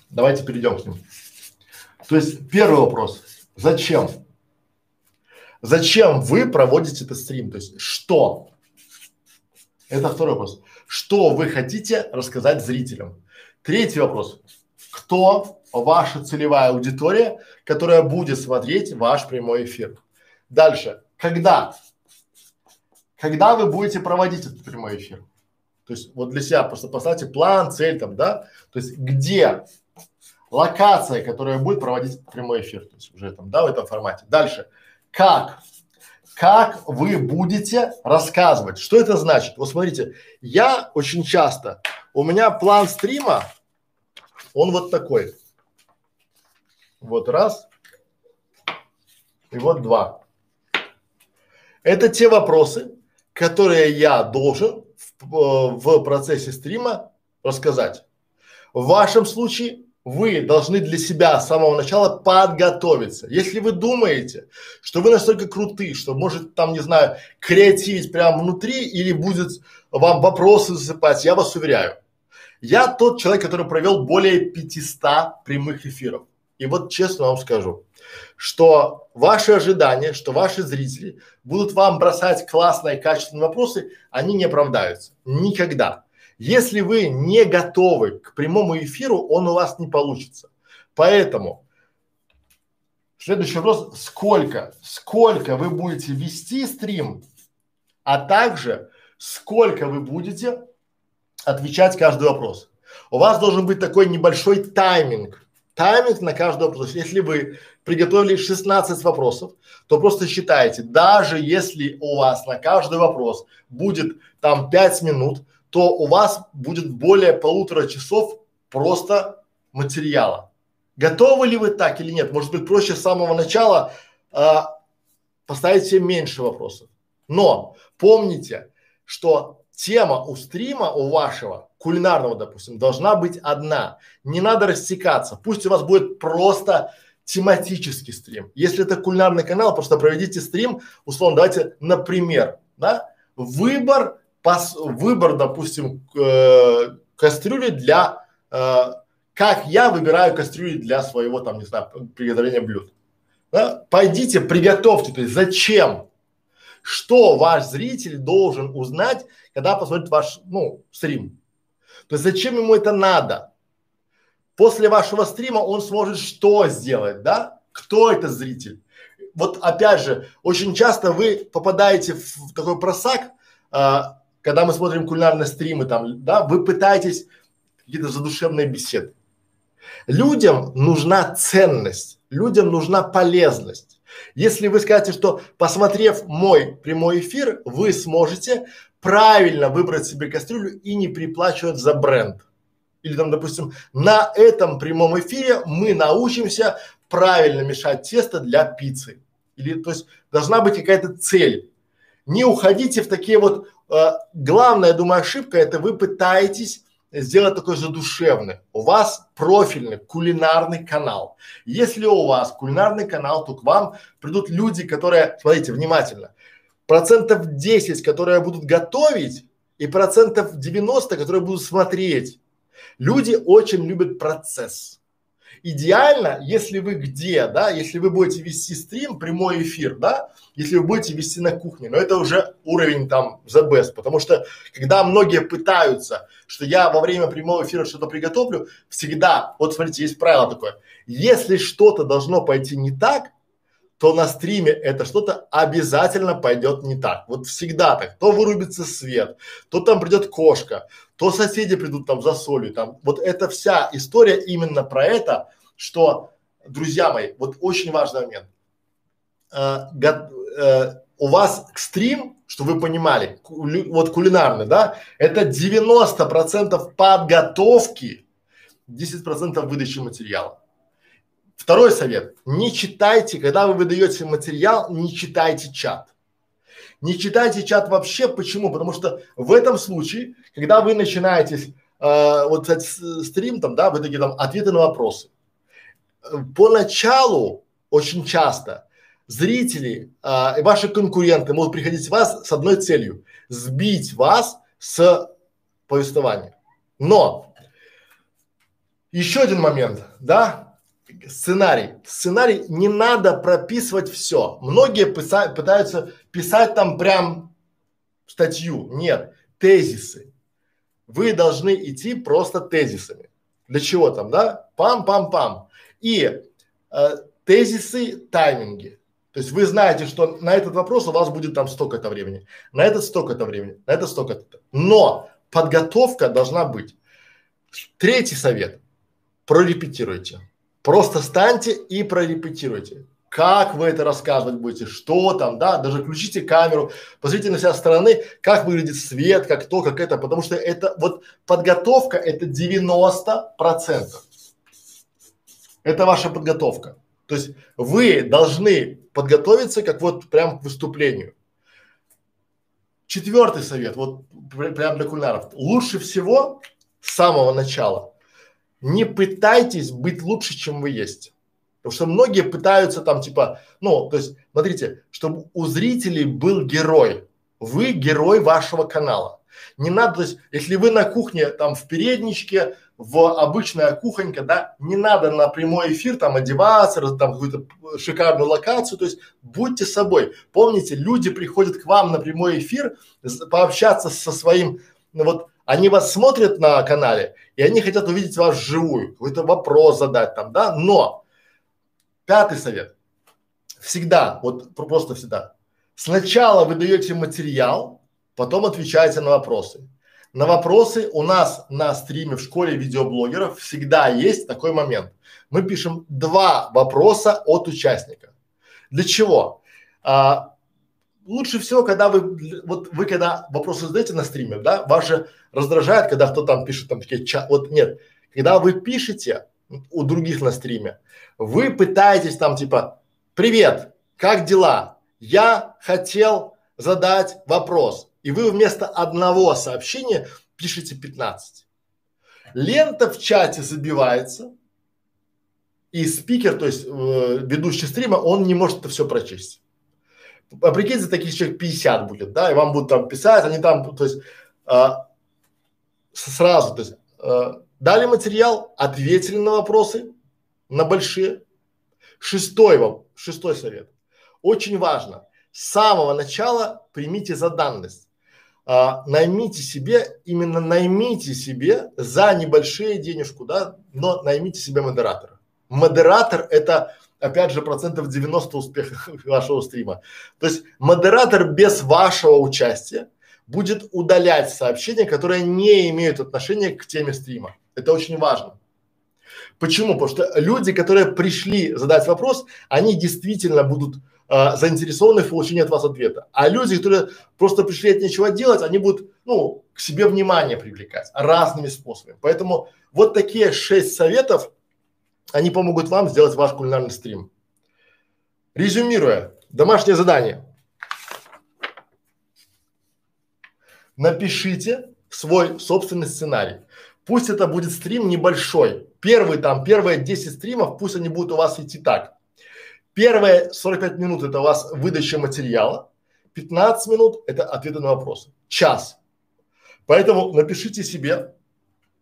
Давайте перейдем к ним. То есть первый вопрос, зачем? Зачем вы проводите этот стрим? То есть что? Это второй вопрос. Что вы хотите рассказать зрителям? Третий вопрос. Кто ваша целевая аудитория, которая будет смотреть ваш прямой эфир? Дальше. Когда? Когда вы будете проводить этот прямой эфир? То есть вот для себя просто поставьте план, цель там, да? То есть где локация, которая будет проводить прямой эфир, то есть уже там, да, в этом формате. Дальше. как как вы будете рассказывать. Что это значит? Вот смотрите, я очень часто, у меня план стрима, он вот такой. Вот раз, и вот два. Это те вопросы, которые я должен в, в процессе стрима рассказать. В вашем случае вы должны для себя с самого начала подготовиться. Если вы думаете, что вы настолько круты, что может там, не знаю, креативить прямо внутри или будет вам вопросы засыпать, я вас уверяю. Я тот человек, который провел более 500 прямых эфиров. И вот честно вам скажу, что ваши ожидания, что ваши зрители будут вам бросать классные, качественные вопросы, они не оправдаются. Никогда. Если вы не готовы к прямому эфиру, он у вас не получится. Поэтому следующий вопрос: сколько, сколько вы будете вести стрим, а также сколько вы будете отвечать каждый вопрос. У вас должен быть такой небольшой тайминг, тайминг на каждый вопрос. Если вы приготовили 16 вопросов, то просто считайте, даже если у вас на каждый вопрос будет там 5 минут, то у вас будет более полутора часов просто материала. Готовы ли вы так или нет? Может быть, проще с самого начала э, поставить себе меньше вопросов. Но помните, что тема у стрима, у вашего, кулинарного, допустим, должна быть одна. Не надо растекаться. Пусть у вас будет просто тематический стрим. Если это кулинарный канал, просто проведите стрим, условно, давайте, например, да, выбор пос, выбор, допустим, э, кастрюли для, э, как я выбираю кастрюли для своего там, не знаю, приготовления блюд. Да? Пойдите, приготовьте, то есть зачем? Что ваш зритель должен узнать, когда посмотрит ваш, ну, стрим? То есть зачем ему это надо? После вашего стрима он сможет что сделать, да? Кто это зритель? Вот опять же, очень часто вы попадаете в такой просак, а, когда мы смотрим кулинарные стримы, там, да, вы пытаетесь какие-то задушевные беседы. Людям нужна ценность, людям нужна полезность. Если вы скажете, что посмотрев мой прямой эфир, вы сможете правильно выбрать себе кастрюлю и не приплачивать за бренд. Или там, допустим, на этом прямом эфире мы научимся правильно мешать тесто для пиццы. Или, то есть, должна быть какая-то цель. Не уходите в такие вот э, главная, я думаю, ошибка это вы пытаетесь сделать такой задушевный. У вас профильный кулинарный канал. Если у вас кулинарный канал, то к вам придут люди, которые, смотрите внимательно, процентов 10, которые будут готовить, и процентов 90, которые будут смотреть. Люди очень любят процесс. Идеально, если вы где, да, если вы будете вести стрим, прямой эфир, да, если вы будете вести на кухне, но это уже уровень там the best, потому что когда многие пытаются, что я во время прямого эфира что-то приготовлю, всегда, вот смотрите, есть правило такое, если что-то должно пойти не так, то на стриме это что-то обязательно пойдет не так. Вот всегда так. То вырубится свет, то там придет кошка, то соседи придут там за солью, там. Вот эта вся история именно про это, что, друзья мои, вот очень важный момент. Э, э, у вас стрим, что вы понимали, кули, вот кулинарный, да, это 90 процентов подготовки, 10 процентов выдачи материала. Второй совет. Не читайте, когда вы выдаете материал, не читайте чат. Не читайте чат вообще. Почему? Потому что в этом случае, когда вы начинаете э, вот кстати, стрим там, да, вы такие там ответы на вопросы. Поначалу очень часто зрители э, и ваши конкуренты могут приходить в вас с одной целью – сбить вас с повествования. Но еще один момент, да, сценарий. Сценарий не надо прописывать все. Многие писа пытаются писать там прям статью. Нет, тезисы. Вы должны идти просто тезисами. Для чего там, да? Пам-пам-пам. И э, тезисы, тайминги. То есть вы знаете, что на этот вопрос у вас будет там столько-то времени, на этот столько-то времени, на это столько-то. Но подготовка должна быть. Третий совет. Прорепетируйте. Просто станьте и прорепетируйте. как вы это рассказывать будете, что там, да, даже включите камеру, посмотрите на себя стороны, как выглядит свет, как то, как это, потому что это вот подготовка это 90 процентов. Это ваша подготовка. То есть вы должны подготовиться как вот прям к выступлению. Четвертый совет, вот прям для кулинаров. Лучше всего с самого начала не пытайтесь быть лучше, чем вы есть. Потому что многие пытаются там типа, ну, то есть, смотрите, чтобы у зрителей был герой. Вы герой вашего канала. Не надо, то есть, если вы на кухне там в передничке, в обычная кухонька, да, не надо на прямой эфир там одеваться, там какую-то шикарную локацию, то есть будьте собой. Помните, люди приходят к вам на прямой эфир пообщаться со своим, ну вот они вас смотрят на канале, и они хотят увидеть вас вживую, какой-то вопрос задать там, да, но пятый совет. Всегда, вот просто всегда. Сначала вы даете материал, потом отвечаете на вопросы. На вопросы у нас на стриме в школе видеоблогеров всегда есть такой момент. Мы пишем два вопроса от участника. Для чего? А, лучше всего, когда вы, вот вы когда вопросы задаете на стриме, да, вас же раздражает, когда кто там пишет там такие ча, вот нет, когда вы пишете у других на стриме, вы пытаетесь там типа, привет, как дела? Я хотел задать вопрос и вы вместо одного сообщения пишете 15. Лента в чате забивается, и спикер, то есть э, ведущий стрима, он не может это все прочесть. А прикиньте, таких человек 50 будет, да, и вам будут там писать, они там, то есть э, сразу, то есть э, дали материал, ответили на вопросы, на большие. Шестой вам, шестой совет. Очень важно, с самого начала примите за данность а, наймите себе, именно наймите себе за небольшие денежку, да, но наймите себе модератора. Модератор это опять же процентов 90 успеха вашего стрима. То есть модератор без вашего участия будет удалять сообщения, которые не имеют отношения к теме стрима. Это очень важно. Почему? Потому что люди, которые пришли задать вопрос, они действительно будут а, заинтересованы в получении от вас ответа. А люди, которые просто пришли от нечего делать, они будут, ну, к себе внимание привлекать разными способами. Поэтому вот такие шесть советов, они помогут вам сделать ваш кулинарный стрим. Резюмируя, домашнее задание. Напишите свой собственный сценарий. Пусть это будет стрим небольшой. Первый там, первые 10 стримов, пусть они будут у вас идти так. Первые 45 минут это у вас выдача материала, 15 минут это ответы на вопросы, час. Поэтому напишите себе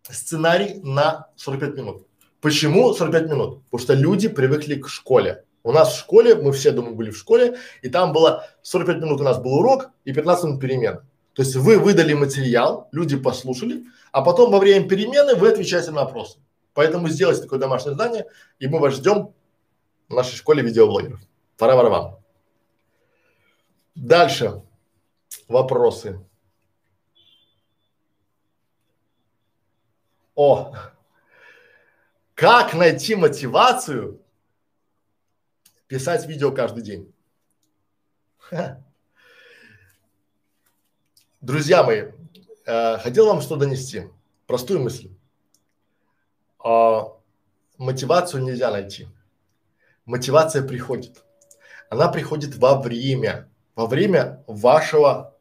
сценарий на 45 минут. Почему 45 минут? Потому что люди привыкли к школе. У нас в школе, мы все, думаю, были в школе, и там было 45 минут у нас был урок и 15 минут перемена. То есть вы выдали материал, люди послушали, а потом во время перемены вы отвечаете на вопросы. Поэтому сделайте такое домашнее задание, и мы вас ждем в нашей школе видеоблогеров. Пора вам. Дальше. Вопросы. О, как найти мотивацию писать видео каждый день? Друзья мои, э, хотел вам что донести. Простую мысль. Э, мотивацию нельзя найти мотивация приходит. Она приходит во время, во время вашего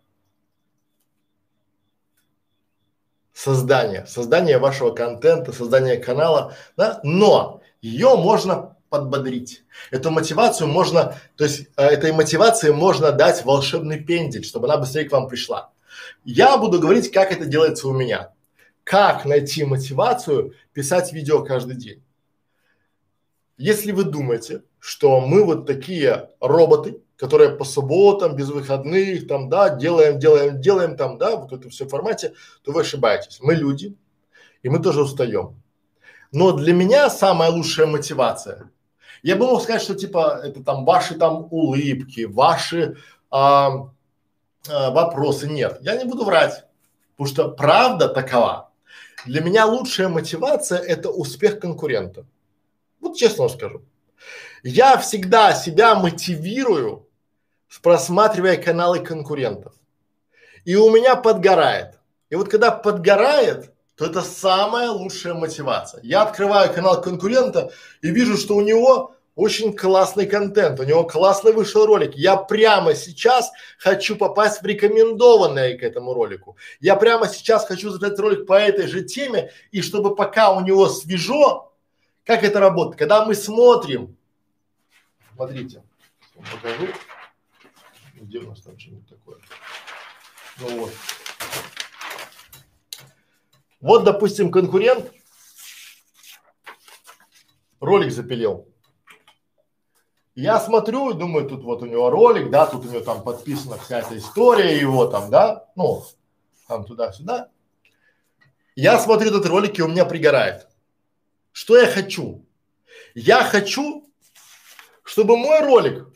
создания, создания вашего контента, создания канала, да, но ее можно подбодрить. Эту мотивацию можно, то есть э, этой мотивации можно дать волшебный пендель, чтобы она быстрее к вам пришла. Я буду говорить, как это делается у меня. Как найти мотивацию писать видео каждый день. Если вы думаете, что мы вот такие роботы, которые по субботам, без выходных, там, да, делаем, делаем, делаем, там, да, вот это все в формате, то вы ошибаетесь. Мы люди, и мы тоже устаем. Но для меня самая лучшая мотивация, я бы мог сказать, что типа это там ваши там улыбки, ваши а, а, вопросы. Нет, я не буду врать, потому что правда такова. Для меня лучшая мотивация – это успех конкурента. Вот честно вам скажу. Я всегда себя мотивирую, просматривая каналы конкурентов. И у меня подгорает. И вот когда подгорает, то это самая лучшая мотивация. Я открываю канал конкурента и вижу, что у него очень классный контент, у него классный вышел ролик. Я прямо сейчас хочу попасть в рекомендованное к этому ролику. Я прямо сейчас хочу записать ролик по этой же теме, и чтобы пока у него свежо, как это работает? Когда мы смотрим, смотрите, покажу, где у нас там что-нибудь такое. Ну вот. Вот, допустим, конкурент ролик запилил. Я смотрю и думаю, тут вот у него ролик, да, тут у него там подписана вся эта история его там, да, ну, там туда-сюда. Я смотрю этот ролик и у меня пригорает. Что я хочу? Я хочу, чтобы мой ролик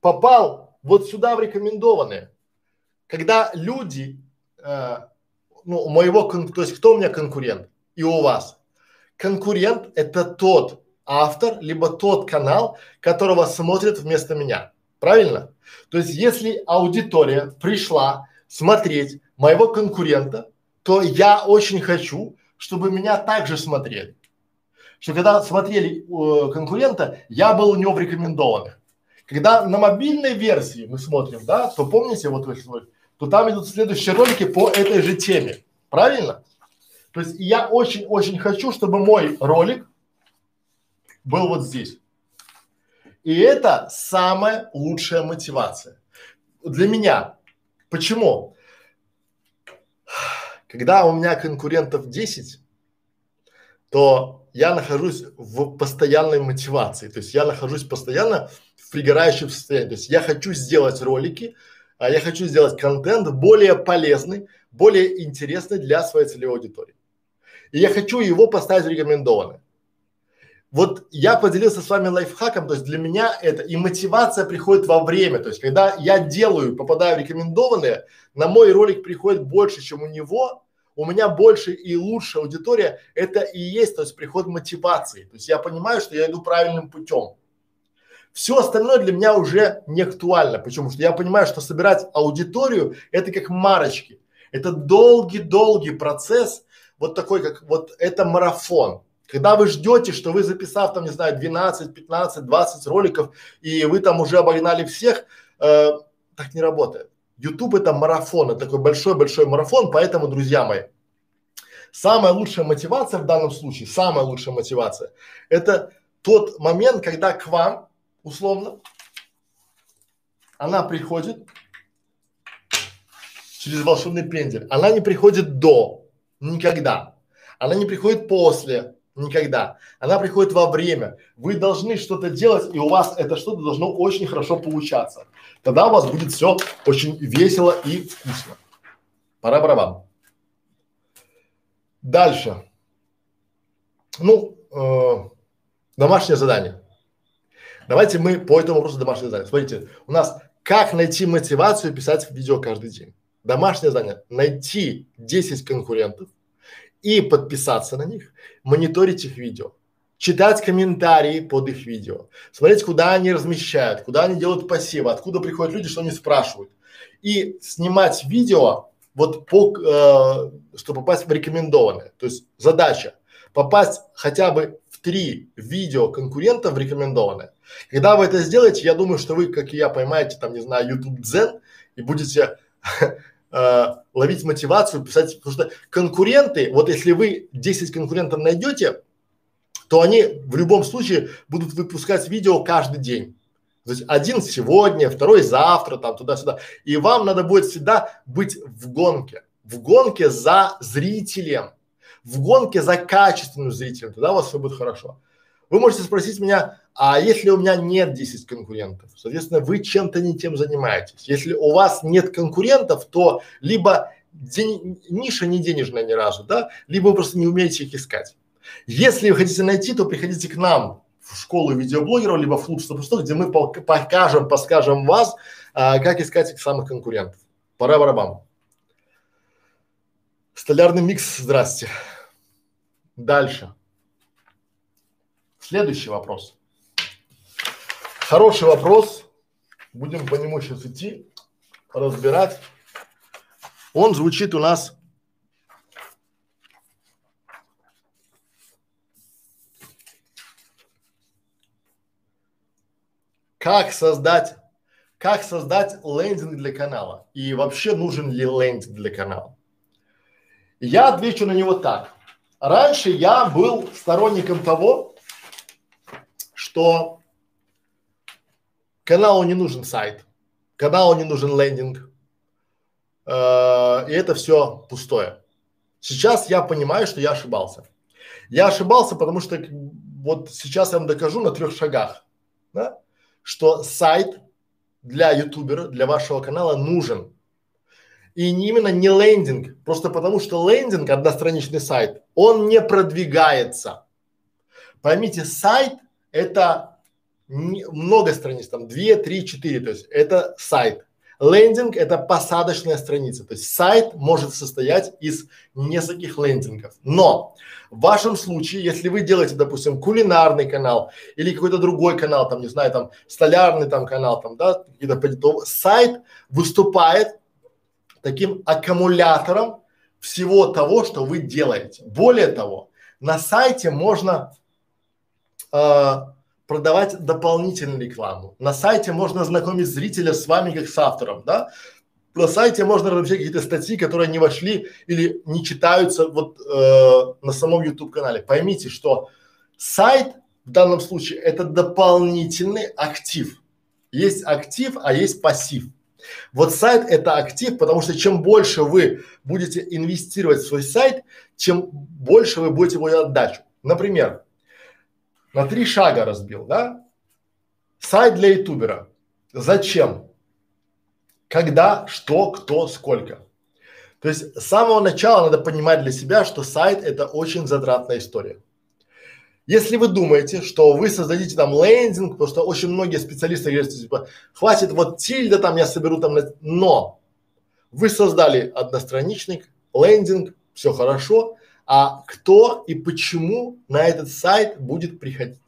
попал вот сюда в рекомендованные. Когда люди, э, ну, у моего, то есть кто у меня конкурент и у вас? Конкурент это тот, автор, либо тот канал, которого смотрят вместо меня. Правильно? То есть, если аудитория пришла смотреть моего конкурента, то я очень хочу, чтобы меня также смотрели. Что когда смотрели э, конкурента, я был у него в рекомендованных. Когда на мобильной версии мы смотрим, да, то помните, вот вы то там идут следующие ролики по этой же теме. Правильно? То есть я очень-очень хочу, чтобы мой ролик был вот здесь. И это самая лучшая мотивация для меня. Почему? Когда у меня конкурентов 10, то я нахожусь в постоянной мотивации. То есть я нахожусь постоянно в пригорающем состоянии. То есть я хочу сделать ролики, а я хочу сделать контент более полезный, более интересный для своей целевой аудитории. И я хочу его поставить рекомендованным. Вот я поделился с вами лайфхаком, то есть для меня это и мотивация приходит во время, то есть когда я делаю, попадаю в рекомендованные, на мой ролик приходит больше, чем у него, у меня больше и лучше аудитория, это и есть, то есть приход мотивации, то есть я понимаю, что я иду правильным путем. Все остальное для меня уже не актуально, почему что я понимаю, что собирать аудиторию это как марочки, это долгий-долгий процесс, вот такой как вот это марафон. Когда вы ждете, что вы записав там, не знаю, 12, 15, 20 роликов, и вы там уже обогнали всех, э, так не работает. YouTube это марафон, это такой большой-большой марафон, поэтому, друзья мои, самая лучшая мотивация в данном случае, самая лучшая мотивация, это тот момент, когда к вам, условно, она приходит через волшебный пендель. Она не приходит до, никогда. Она не приходит после, Никогда. Она приходит во время. Вы должны что-то делать, и у вас это что-то должно очень хорошо получаться. Тогда у вас будет все очень весело и вкусно. Пора барабан. Дальше. Ну, э, домашнее задание. Давайте мы по этому вопросу домашнее задание. Смотрите, у нас как найти мотивацию писать видео каждый день. Домашнее задание. Найти 10 конкурентов, и подписаться на них, мониторить их видео, читать комментарии под их видео, смотреть, куда они размещают, куда они делают пассивы, откуда приходят люди, что они спрашивают. И снимать видео вот по, э, чтобы попасть в рекомендованные. То есть задача попасть хотя бы три видео конкурентов в рекомендованные. Когда вы это сделаете, я думаю, что вы, как и я, поймаете там, не знаю, YouTube Zen и будете э, ловить мотивацию, писать, потому что конкуренты, вот если вы 10 конкурентов найдете, то они в любом случае будут выпускать видео каждый день. То есть один сегодня, второй завтра, там туда-сюда. И вам надо будет всегда быть в гонке, в гонке за зрителем, в гонке за качественным зрителем, тогда у вас все будет хорошо. Вы можете спросить меня, а если у меня нет 10 конкурентов, соответственно, вы чем-то не тем занимаетесь. Если у вас нет конкурентов, то либо день, ниша не денежная ни разу, да, либо вы просто не умеете их искать. Если вы хотите найти, то приходите к нам в школу видеоблогеров, либо в клуб 100 где мы покажем, подскажем вас, а, как искать этих самых конкурентов. Пора барабан. Столярный микс, здрасте. Дальше. Следующий вопрос. Хороший вопрос. Будем по нему сейчас идти, разбирать. Он звучит у нас как создать, как создать лендинг для канала и вообще нужен ли лендинг для канала. Я отвечу на него так. Раньше я был сторонником того, что каналу не нужен сайт, каналу не нужен лендинг, э, и это все пустое. Сейчас я понимаю, что я ошибался. Я ошибался, потому что вот сейчас я вам докажу на трех шагах, да, что сайт для ютубера, для вашего канала нужен. И не именно не лендинг, просто потому что лендинг, одностраничный сайт, он не продвигается. Поймите, сайт это не, много страниц, там две, три, четыре, то есть это сайт. Лендинг – это посадочная страница, то есть сайт может состоять из нескольких лендингов. Но в вашем случае, если вы делаете, допустим, кулинарный канал или какой-то другой канал, там, не знаю, там, столярный там канал, там, да, какие-то, то сайт выступает таким аккумулятором всего того, что вы делаете. Более того, на сайте можно э, продавать дополнительную рекламу. На сайте можно знакомить зрителя с вами как с автором, да. На сайте можно размещать какие-то статьи, которые не вошли или не читаются вот э, на самом YouTube канале. Поймите, что сайт в данном случае это дополнительный актив. Есть актив, а есть пассив. Вот сайт это актив, потому что чем больше вы будете инвестировать в свой сайт, чем больше вы будете его отдачу. Например, на три шага разбил, да? Сайт для ютубера. Зачем? Когда, что, кто, сколько. То есть с самого начала надо понимать для себя, что сайт это очень затратная история. Если вы думаете, что вы создадите там лендинг, потому что очень многие специалисты говорят, типа, хватит вот тильда там я соберу там, но вы создали одностраничник, лендинг, все хорошо, а кто и почему на этот сайт будет приходить.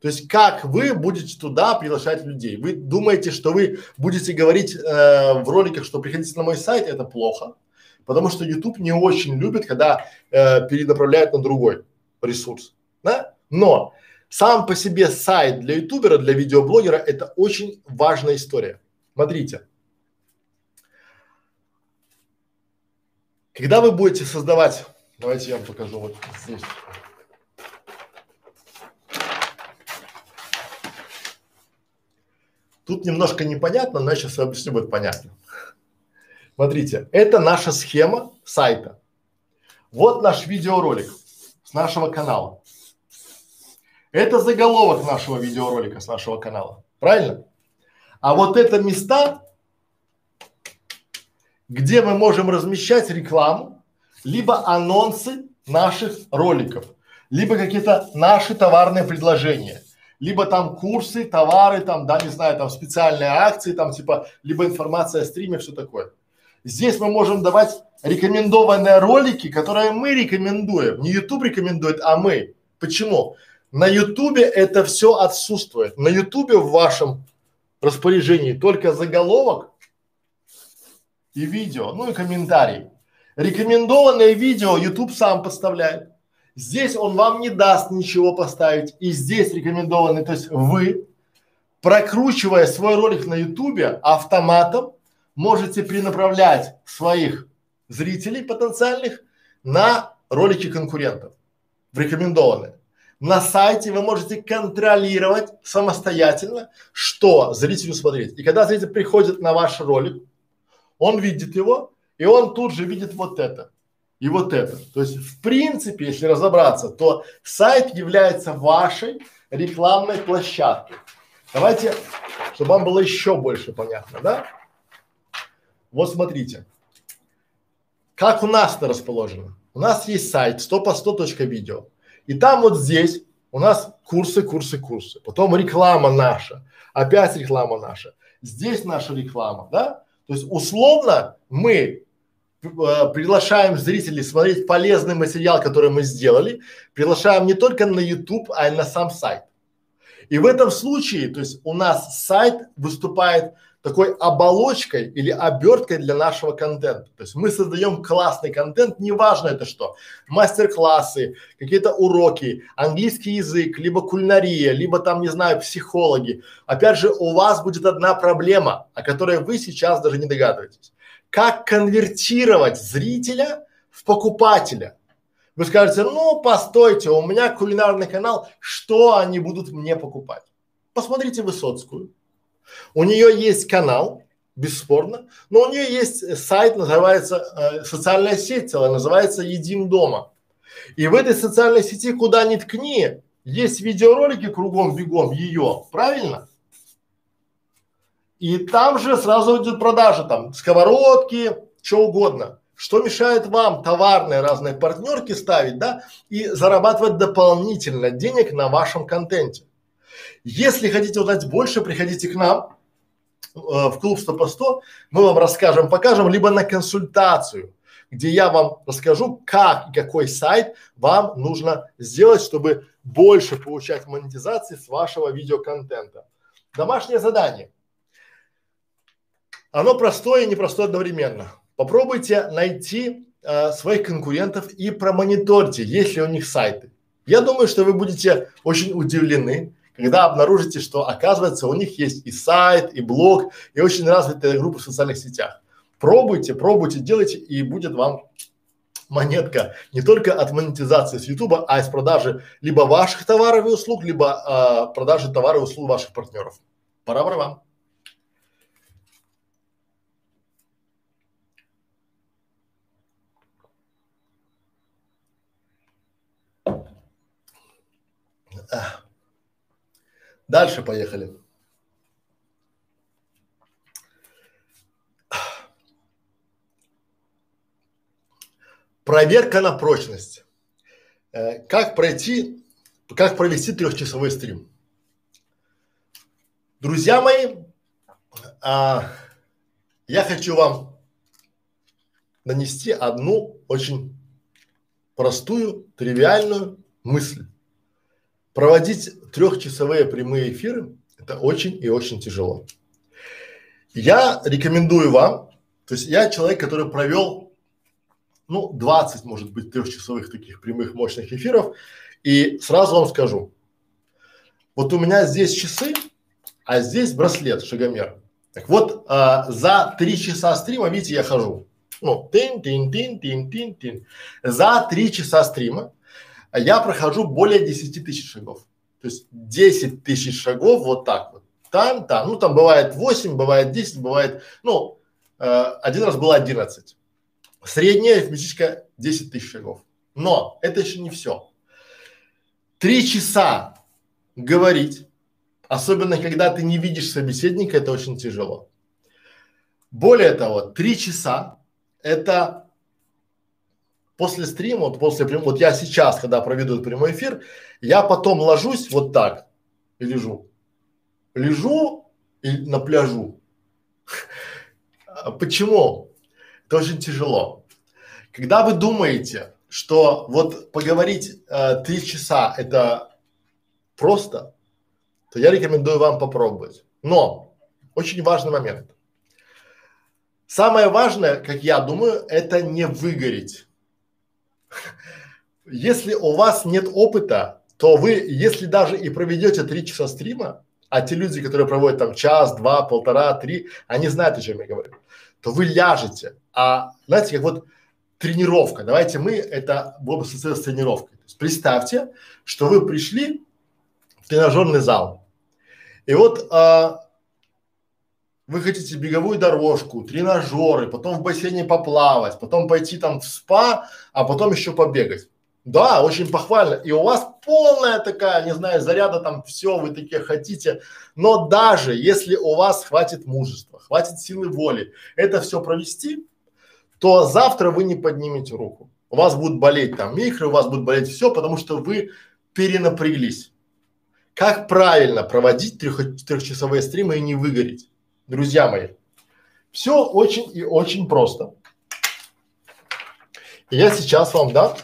То есть как вы будете туда приглашать людей? Вы думаете, что вы будете говорить э, в роликах, что приходите на мой сайт, это плохо, потому что YouTube не очень любит, когда э, перенаправляют на другой ресурс, да? Но сам по себе сайт для ютубера, для видеоблогера это очень важная история. Смотрите, когда вы будете создавать Давайте я вам покажу вот здесь. Тут немножко непонятно, но я сейчас объясню, будет понятно. Смотрите, это наша схема сайта. Вот наш видеоролик нашего канала. Это заголовок нашего видеоролика с нашего канала. Правильно? А вот это места, где мы можем размещать рекламу, либо анонсы наших роликов, либо какие-то наши товарные предложения, либо там курсы, товары, там, да, не знаю, там специальные акции, там типа, либо информация о стриме, все такое. Здесь мы можем давать рекомендованные ролики, которые мы рекомендуем. Не YouTube рекомендует, а мы. Почему? На YouTube это все отсутствует. На YouTube в вашем распоряжении только заголовок и видео, ну и комментарий. Рекомендованное видео YouTube сам подставляет. Здесь он вам не даст ничего поставить. И здесь рекомендованный, то есть вы, прокручивая свой ролик на YouTube автоматом, можете перенаправлять своих зрителей потенциальных на ролики конкурентов, в рекомендованные. На сайте вы можете контролировать самостоятельно, что зрителю смотреть. И когда зритель приходит на ваш ролик, он видит его, и он тут же видит вот это и вот это. То есть, в принципе, если разобраться, то сайт является вашей рекламной площадкой. Давайте, чтобы вам было еще больше понятно, да? Вот смотрите, как у нас это расположено. У нас есть сайт 100 по 100 видео. И там вот здесь у нас курсы, курсы, курсы. Потом реклама наша. Опять реклама наша. Здесь наша реклама, да? То есть условно мы Э, приглашаем зрителей смотреть полезный материал, который мы сделали, приглашаем не только на YouTube, а и на сам сайт. И в этом случае, то есть у нас сайт выступает такой оболочкой или оберткой для нашего контента. То есть мы создаем классный контент, неважно это что, мастер-классы, какие-то уроки, английский язык, либо кулинария, либо там, не знаю, психологи. Опять же, у вас будет одна проблема, о которой вы сейчас даже не догадываетесь. Как конвертировать зрителя в покупателя? Вы скажете, ну, постойте, у меня кулинарный канал, что они будут мне покупать? Посмотрите Высоцкую у нее есть канал, бесспорно, но у нее есть сайт, называется, э, социальная сеть целая, называется «Едим дома». И в этой социальной сети, куда ни ткни, есть видеоролики кругом бегом ее, правильно? И там же сразу идет продажа, там, сковородки, что угодно. Что мешает вам товарные разные партнерки ставить, да, и зарабатывать дополнительно денег на вашем контенте? Если хотите узнать больше, приходите к нам э, в клуб 100 по 100, мы вам расскажем, покажем, либо на консультацию, где я вам расскажу, как и какой сайт вам нужно сделать, чтобы больше получать монетизации с вашего видеоконтента. Домашнее задание. Оно простое и непростое одновременно. Попробуйте найти э, своих конкурентов и промониторьте, есть ли у них сайты. Я думаю, что вы будете очень удивлены, когда обнаружите, что оказывается у них есть и сайт, и блог, и очень развитая группа в социальных сетях. Пробуйте, пробуйте, делайте, и будет вам монетка не только от монетизации с Ютуба, а из продажи либо ваших товаров и услуг, либо а, продажи товаров и услуг ваших партнеров. Пора пора вам. Дальше поехали. Проверка на прочность. Э, как пройти, как провести трехчасовой стрим? Друзья мои, а, я хочу вам нанести одну очень простую, тривиальную мысль. Проводить трехчасовые прямые эфиры – это очень и очень тяжело. Я рекомендую вам, то есть я человек, который провел, ну, 20, может быть, трехчасовых таких прямых мощных эфиров, и сразу вам скажу, вот у меня здесь часы, а здесь браслет, шагомер. Так вот, а, за три часа стрима, видите, я хожу. Ну, тин, тин, тин, тин, тин, тин. За три часа стрима я прохожу более 10 тысяч шагов. То есть 10 тысяч шагов вот так вот. Там, там, ну там бывает 8, бывает 10, бывает, ну, э, один раз было 11. Средняя арифметическая 10 тысяч шагов. Но это еще не все. Три часа говорить, особенно когда ты не видишь собеседника, это очень тяжело. Более того, три часа это после стрима, вот после прям, вот я сейчас, когда проведу прямой эфир, я потом ложусь вот так и лежу. Лежу и на пляжу. Почему? Это очень тяжело. Когда вы думаете, что вот поговорить э, три часа это просто, то я рекомендую вам попробовать. Но очень важный момент. Самое важное, как я думаю, это не выгореть если у вас нет опыта, то вы, если даже и проведете три часа стрима, а те люди, которые проводят там час, два, полтора, три, они знают, о чем я говорю, то вы ляжете. А знаете, как вот тренировка, давайте мы это будем ассоциировать с тренировкой. То есть представьте, что вы пришли в тренажерный зал, и вот а, вы хотите беговую дорожку, тренажеры, потом в бассейне поплавать, потом пойти там в спа, а потом еще побегать. Да, очень похвально. И у вас полная такая, не знаю, заряда там все вы такие хотите. Но даже если у вас хватит мужества, хватит силы воли это все провести, то завтра вы не поднимете руку. У вас будут болеть там микро, у вас будет болеть все, потому что вы перенапряглись. Как правильно проводить трех, трехчасовые стримы и не выгореть? Друзья мои. Все очень и очень просто. Я сейчас вам дам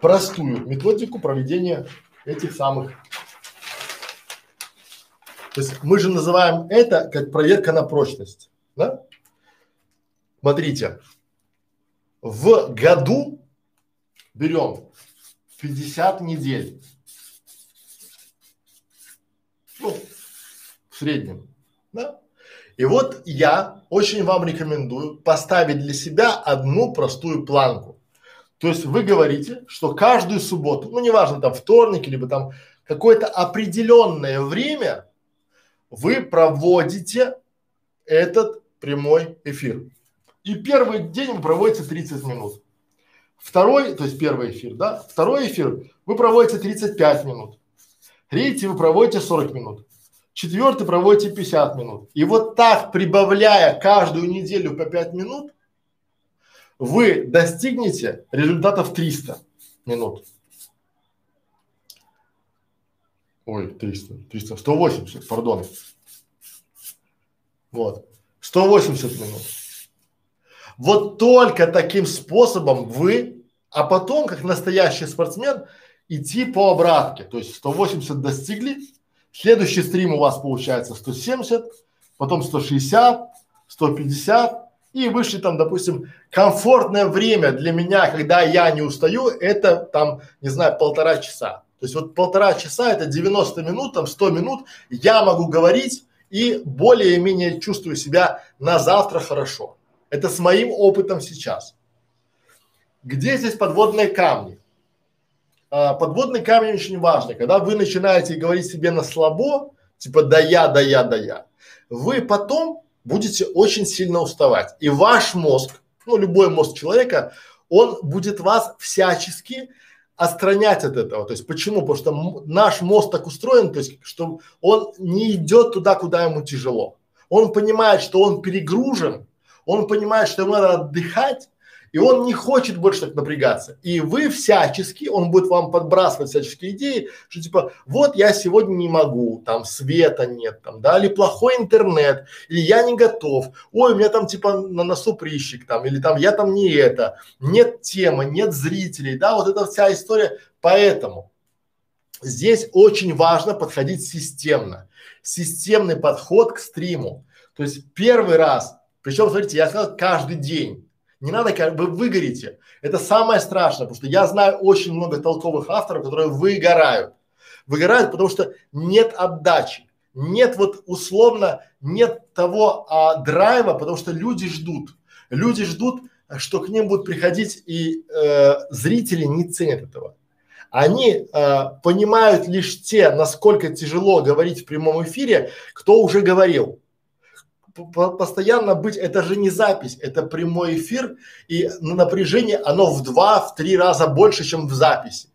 простую методику проведения этих самых То есть мы же называем это как проверка на прочность, да? Смотрите, в году берем 50 недель. Ну, в среднем, да? И вот я очень вам рекомендую поставить для себя одну простую планку. То есть вы говорите, что каждую субботу, ну неважно там вторник, либо там какое-то определенное время вы проводите этот прямой эфир. И первый день вы проводите 30 минут. Второй, то есть первый эфир, да? Второй эфир вы проводите 35 минут. Третий вы проводите 40 минут. Четвертый проводите 50 минут. И вот так, прибавляя каждую неделю по 5 минут, вы достигнете результатов 300 минут. Ой, 300, 300, 180, пардон. Вот. 180 минут. Вот только таким способом вы, а потом, как настоящий спортсмен, идти по обратке. То есть 180 достигли, следующий стрим у вас получается 170, потом 160, 150 и вышли там, допустим, комфортное время для меня, когда я не устаю, это там, не знаю, полтора часа. То есть вот полтора часа это 90 минут, там 100 минут я могу говорить и более-менее чувствую себя на завтра хорошо. Это с моим опытом сейчас. Где здесь подводные камни? А, подводные камни очень важны. Когда вы начинаете говорить себе на слабо, типа да я, да я, да я, вы потом будете очень сильно уставать. И ваш мозг, ну любой мозг человека, он будет вас всячески отстранять от этого. То есть почему? Потому что наш мозг так устроен, то есть что он не идет туда, куда ему тяжело. Он понимает, что он перегружен, он понимает, что ему надо отдыхать, и он не хочет больше так напрягаться. И вы всячески, он будет вам подбрасывать всяческие идеи, что типа, вот я сегодня не могу, там света нет, там, да, или плохой интернет, или я не готов, ой, у меня там типа на носу прыщик, там, или там я там не это, нет темы, нет зрителей, да, вот эта вся история. Поэтому здесь очень важно подходить системно, системный подход к стриму. То есть первый раз причем, смотрите, я сказал каждый день. Не надо, вы выгорите. Это самое страшное, потому что я знаю очень много толковых авторов, которые выгорают. Выгорают, потому что нет отдачи. Нет вот условно, нет того а, драйва, потому что люди ждут. Люди ждут, что к ним будут приходить и э, зрители не ценят этого. Они э, понимают лишь те, насколько тяжело говорить в прямом эфире, кто уже говорил постоянно быть, это же не запись, это прямой эфир, и напряжение, оно в два, в три раза больше, чем в записи.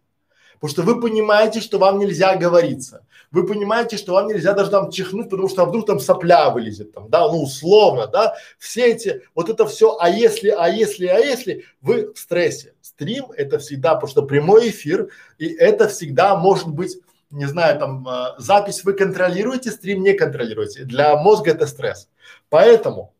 Потому что вы понимаете, что вам нельзя говориться. Вы понимаете, что вам нельзя даже там чихнуть, потому что а вдруг там сопля вылезет там, да, ну условно, да. Все эти, вот это все, а если, а если, а если, вы в стрессе. Стрим это всегда, потому что прямой эфир, и это всегда может быть не знаю, там э, запись вы контролируете, стрим не контролируете. Для мозга это стресс. Поэтому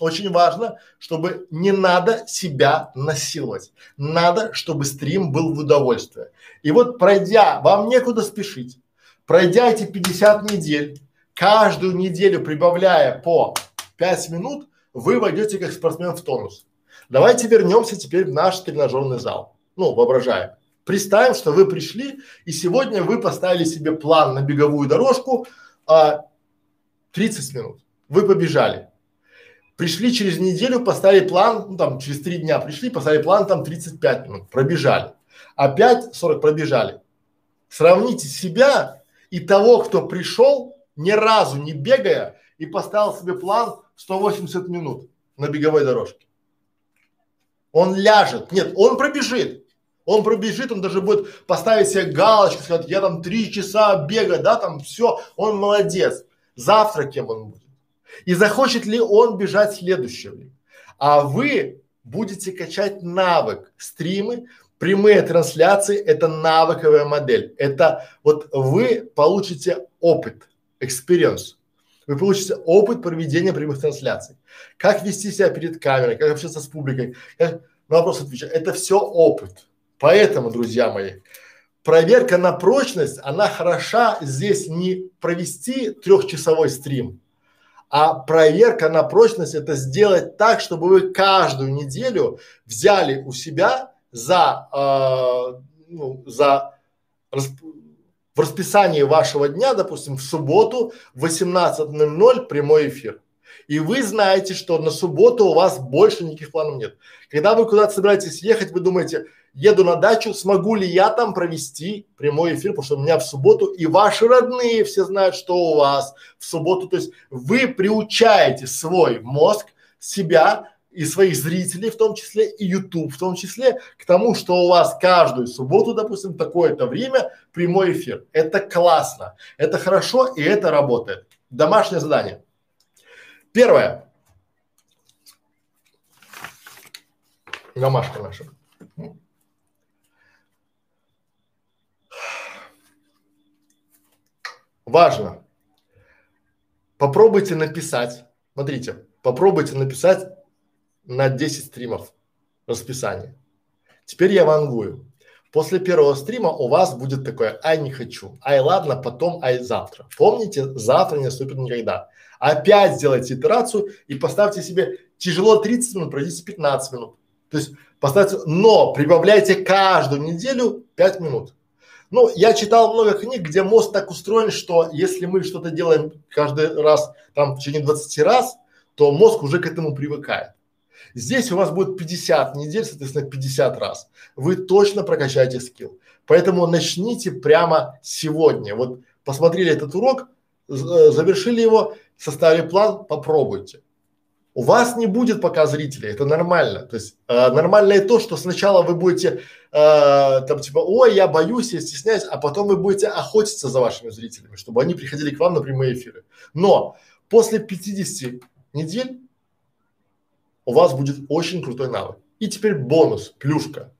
очень важно, чтобы не надо себя насиловать. Надо, чтобы стрим был в удовольствие. И вот пройдя, вам некуда спешить, пройдя эти 50 недель, каждую неделю прибавляя по 5 минут, вы войдете как спортсмен в тонус. Давайте вернемся теперь в наш тренажерный зал. Ну, воображаем. Представим, что вы пришли и сегодня вы поставили себе план на беговую дорожку а, 30 минут. Вы побежали. Пришли через неделю, поставили план, ну там через три дня пришли, поставили план там 35 минут, пробежали. Опять 40 пробежали. Сравните себя и того, кто пришел, ни разу не бегая и поставил себе план 180 минут на беговой дорожке. Он ляжет. Нет, он пробежит. Он пробежит, он даже будет поставить себе галочку, сказать, я там три часа бега, да, там все, он молодец. Завтра кем он будет? И захочет ли он бежать следующего? А вы будете качать навык. Стримы, прямые трансляции – это навыковая модель. Это вот вы получите опыт, experience. Вы получите опыт проведения прямых трансляций. Как вести себя перед камерой, как общаться с публикой, как на вопрос отвечать. Это все опыт. Поэтому, друзья мои, проверка на прочность, она хороша здесь не провести трехчасовой стрим, а проверка на прочность это сделать так, чтобы вы каждую неделю взяли у себя за, э, ну, за расп... в расписании вашего дня, допустим, в субботу в 18.00 прямой эфир. И вы знаете, что на субботу у вас больше никаких планов нет. Когда вы куда-то собираетесь ехать, вы думаете, еду на дачу, смогу ли я там провести прямой эфир, потому что у меня в субботу и ваши родные все знают, что у вас в субботу. То есть вы приучаете свой мозг, себя и своих зрителей в том числе, и YouTube в том числе, к тому, что у вас каждую субботу, допустим, такое-то время прямой эфир. Это классно, это хорошо и это работает. Домашнее задание. Первое. Домашка наша. Важно. Попробуйте написать, смотрите, попробуйте написать на 10 стримов расписание. Теперь я вангую. После первого стрима у вас будет такое, ай не хочу, ай ладно, потом, ай завтра. Помните, завтра не наступит никогда. Опять сделайте итерацию и поставьте себе тяжело 30 минут, пройдите 15 минут. То есть поставьте, но прибавляйте каждую неделю 5 минут. Ну, я читал много книг, где мозг так устроен, что если мы что-то делаем каждый раз, там, в течение 20 раз, то мозг уже к этому привыкает. Здесь у вас будет 50 недель, соответственно, 50 раз. Вы точно прокачаете скилл. Поэтому начните прямо сегодня. Вот посмотрели этот урок, э, завершили его, составили план, попробуйте. У вас не будет пока зрителей, это нормально. То есть э, нормально то, что сначала вы будете э, там типа, ой, я боюсь, я стесняюсь, а потом вы будете охотиться за вашими зрителями, чтобы они приходили к вам на прямые эфиры. Но после 50 недель у вас будет очень крутой навык. И теперь бонус, плюшка.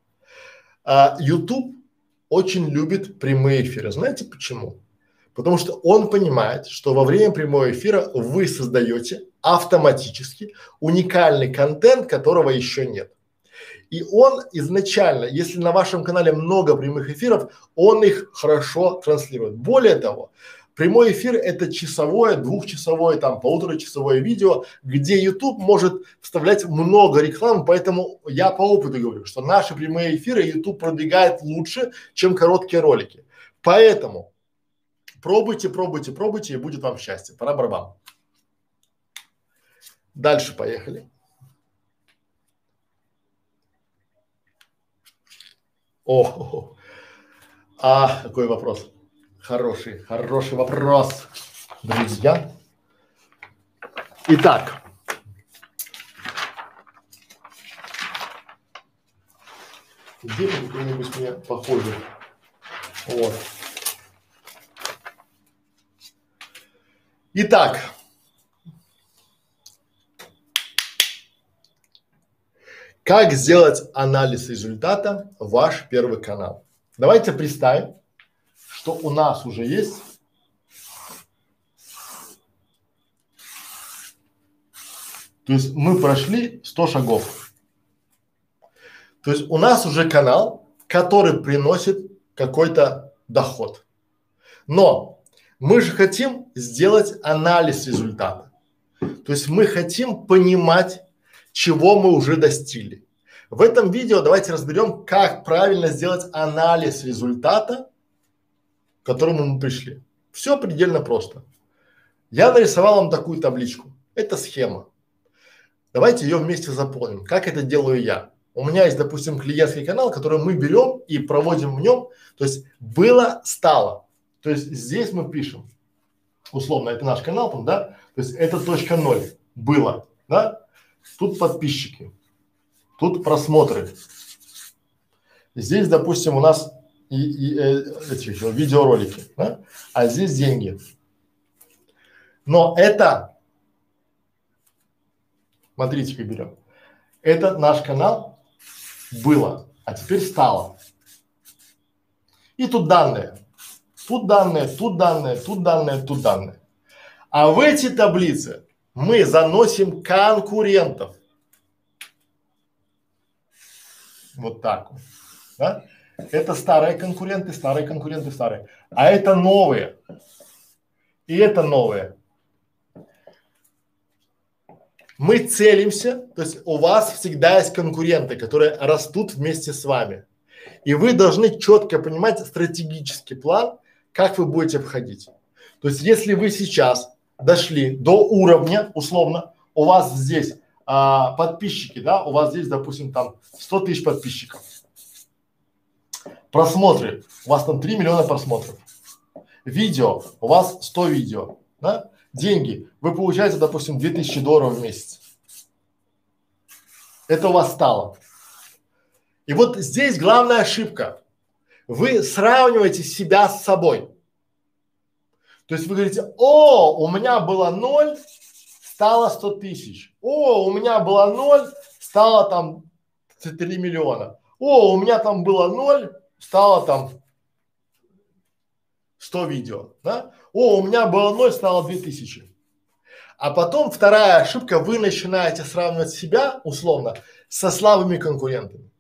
А, YouTube очень любит прямые эфиры. Знаете почему? Потому что он понимает, что во время прямого эфира вы создаете автоматически уникальный контент, которого еще нет. И он изначально, если на вашем канале много прямых эфиров, он их хорошо транслирует. Более того, прямой эфир это часовое, двухчасовое, там полуторачасовое видео, где YouTube может вставлять много рекламы, поэтому я по опыту говорю, что наши прямые эфиры YouTube продвигает лучше, чем короткие ролики. Поэтому Пробуйте, пробуйте, пробуйте, и будет вам счастье. Пора барабан. Дальше поехали. О, а какой вопрос? Хороший, хороший вопрос, друзья. Итак, где какой-нибудь мне похожий? Вот. Итак, как сделать анализ результата ваш первый канал? Давайте представим, что у нас уже есть То есть мы прошли 100 шагов. То есть у нас уже канал, который приносит какой-то доход. Но мы же хотим сделать анализ результата. То есть мы хотим понимать, чего мы уже достигли. В этом видео давайте разберем, как правильно сделать анализ результата, к которому мы пришли. Все предельно просто. Я нарисовал вам такую табличку. Это схема. Давайте ее вместе заполним. Как это делаю я? У меня есть, допустим, клиентский канал, который мы берем и проводим в нем. То есть было, стало. То есть здесь мы пишем, условно, это наш канал, там, да, то есть это точка ноль было, да, тут подписчики, тут просмотры. Здесь, допустим, у нас и, и э, эти видеоролики, да, а здесь деньги. Но это, смотрите, как берем, это наш канал было, а теперь стало. И тут данные. Тут данные, тут данные, тут данные, тут данные. А в эти таблицы мы заносим конкурентов. Вот так вот. Да? Это старые конкуренты, старые конкуренты, старые. А это новые. И это новые. Мы целимся, то есть у вас всегда есть конкуренты, которые растут вместе с вами. И вы должны четко понимать стратегический план, как вы будете обходить. То есть если вы сейчас дошли до уровня, условно, у вас здесь а, подписчики, да, у вас здесь, допустим, там 100 тысяч подписчиков. Просмотры, у вас там 3 миллиона просмотров. Видео, у вас 100 видео, да. Деньги, вы получаете, допустим, 2000 долларов в месяц. Это у вас стало. И вот здесь главная ошибка. Вы сравниваете себя с собой. То есть вы говорите, о, у меня было ноль, стало 100 тысяч. О, у меня было ноль, стало там 3 миллиона. О, у меня там было ноль, стало там 100 видео, да? О, у меня было ноль, стало 2000. А потом вторая ошибка, вы начинаете сравнивать себя, условно, со слабыми конкурентами.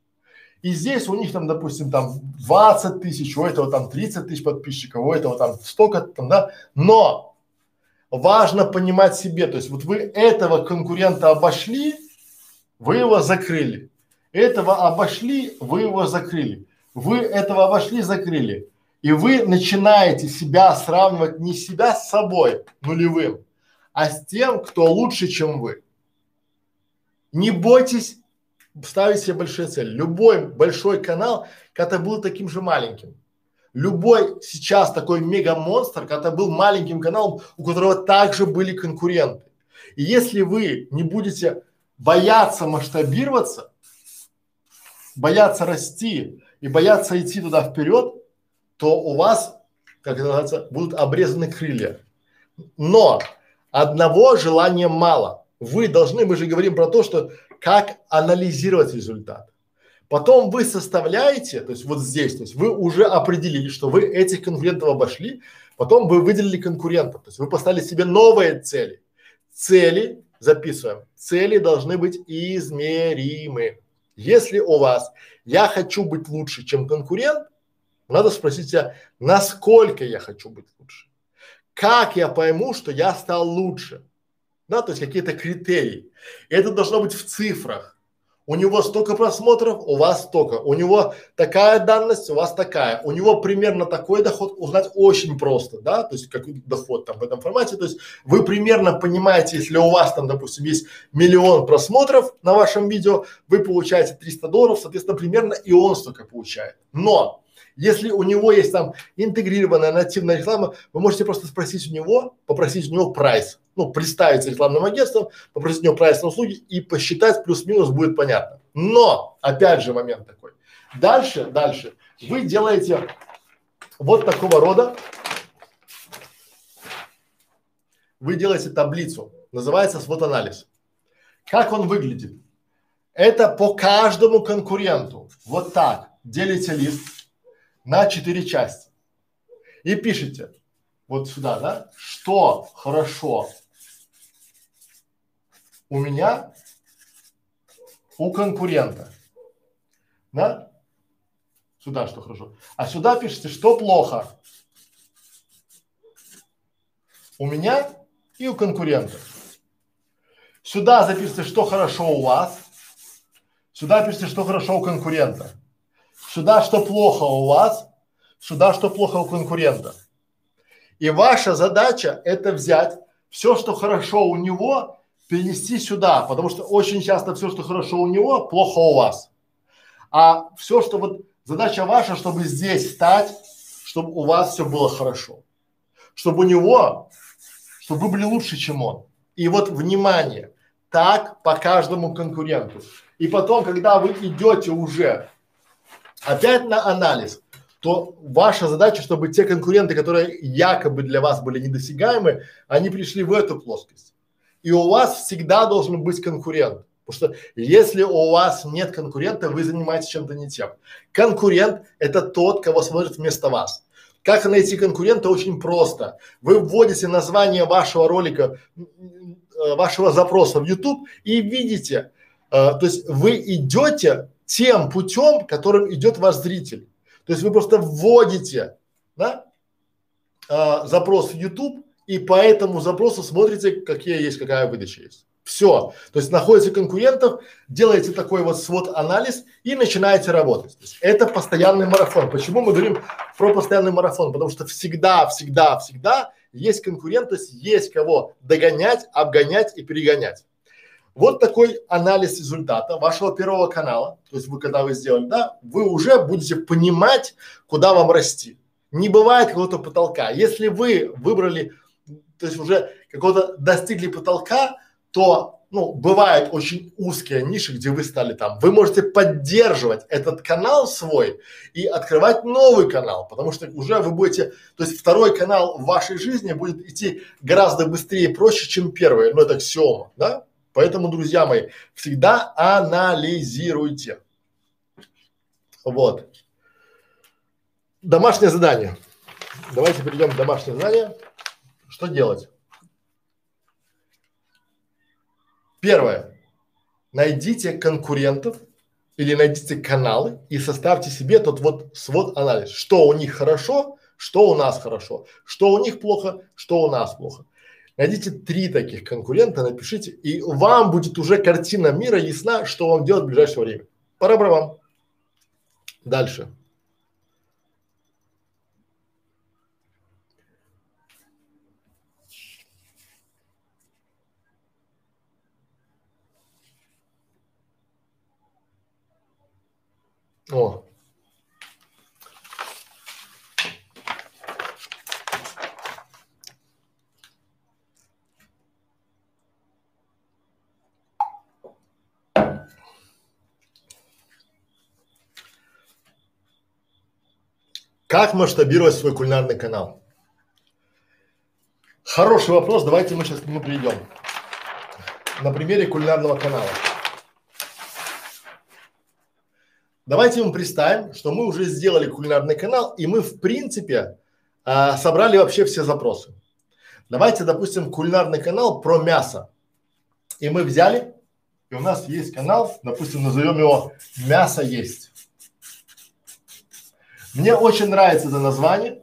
И здесь у них там, допустим, там 20 тысяч, у этого там 30 тысяч подписчиков, у этого там столько там, да. Но важно понимать себе, то есть вот вы этого конкурента обошли, вы его закрыли. Этого обошли, вы его закрыли. Вы этого обошли, закрыли. И вы начинаете себя сравнивать не себя с собой нулевым, а с тем, кто лучше, чем вы. Не бойтесь ставить себе большие цели. Любой большой канал, когда был таким же маленьким. Любой сейчас такой мега-монстр, когда был маленьким каналом, у которого также были конкуренты. И если вы не будете бояться масштабироваться, бояться расти и бояться идти туда вперед, то у вас, как это называется, будут обрезаны крылья. Но одного желания мало. Вы должны, мы же говорим про то, что как анализировать результат. Потом вы составляете, то есть вот здесь, то есть вы уже определили, что вы этих конкурентов обошли, потом вы выделили конкурентов, то есть вы поставили себе новые цели. Цели, записываем, цели должны быть измеримы. Если у вас я хочу быть лучше, чем конкурент, надо спросить себя, насколько я хочу быть лучше. Как я пойму, что я стал лучше? Да, то есть какие-то критерии. Это должно быть в цифрах. У него столько просмотров, у вас столько. У него такая данность, у вас такая. У него примерно такой доход узнать очень просто, да, то есть какой доход там в этом формате. То есть вы примерно понимаете, если у вас там, допустим, есть миллион просмотров на вашем видео, вы получаете 300 долларов, соответственно, примерно и он столько получает. Но если у него есть там интегрированная нативная реклама, вы можете просто спросить у него, попросить у него прайс. Ну, представить рекламным агентством, попросить у него прайс на услуги и посчитать плюс-минус будет понятно. Но, опять же момент такой. Дальше, дальше вы делаете вот такого рода, вы делаете таблицу, называется свод-анализ. Как он выглядит? Это по каждому конкуренту. Вот так. Делите лист, на четыре части. И пишите вот сюда, да, что хорошо у меня, у конкурента. Да? Сюда что хорошо. А сюда пишите, что плохо у меня и у конкурента. Сюда запишите, что хорошо у вас. Сюда пишите, что хорошо у конкурента сюда что плохо у вас, сюда что плохо у конкурента. И ваша задача это взять все, что хорошо у него, перенести сюда, потому что очень часто все, что хорошо у него, плохо у вас. А все, что вот задача ваша, чтобы здесь стать, чтобы у вас все было хорошо, чтобы у него, чтобы вы были лучше, чем он. И вот внимание, так по каждому конкуренту. И потом, когда вы идете уже опять на анализ, то ваша задача, чтобы те конкуренты, которые якобы для вас были недосягаемы, они пришли в эту плоскость. И у вас всегда должен быть конкурент. Потому что если у вас нет конкурента, вы занимаетесь чем-то не тем. Конкурент – это тот, кого смотрит вместо вас. Как найти конкурента? Очень просто. Вы вводите название вашего ролика, э, вашего запроса в YouTube и видите, э, то есть вы идете тем путем, которым идет ваш зритель. То есть вы просто вводите, да, а, запрос в YouTube и по этому запросу смотрите, какие есть, какая выдача есть. Все. То есть находите конкурентов, делаете такой вот свод анализ и начинаете работать. это постоянный марафон. Почему мы говорим про постоянный марафон? Потому что всегда, всегда, всегда есть конкурент, то есть есть кого догонять, обгонять и перегонять. Вот такой анализ результата вашего первого канала. То есть вы когда вы сделали, да, вы уже будете понимать, куда вам расти. Не бывает какого-то потолка. Если вы выбрали, то есть уже какого-то достигли потолка, то ну, бывают очень узкие ниши, где вы стали там. Вы можете поддерживать этот канал свой и открывать новый канал, потому что уже вы будете, то есть второй канал в вашей жизни будет идти гораздо быстрее и проще, чем первый. Ну, это аксиома, да? Поэтому, друзья мои, всегда анализируйте. Вот. Домашнее задание. Давайте перейдем к домашнему заданию. Что делать? Первое. Найдите конкурентов или найдите каналы и составьте себе тот вот свод анализ, что у них хорошо, что у нас хорошо, что у них плохо, что у нас плохо. Найдите три таких конкурента, напишите, и вам будет уже картина мира ясна, что вам делать в ближайшее время. Пора вам. Дальше. О. Как масштабировать свой кулинарный канал? Хороший вопрос, давайте мы сейчас к нему перейдем. На примере кулинарного канала. Давайте мы представим, что мы уже сделали кулинарный канал, и мы в принципе а, собрали вообще все запросы. Давайте, допустим, кулинарный канал про мясо. И мы взяли, и у нас есть канал, допустим, назовем его «Мясо есть». Мне очень нравится это название,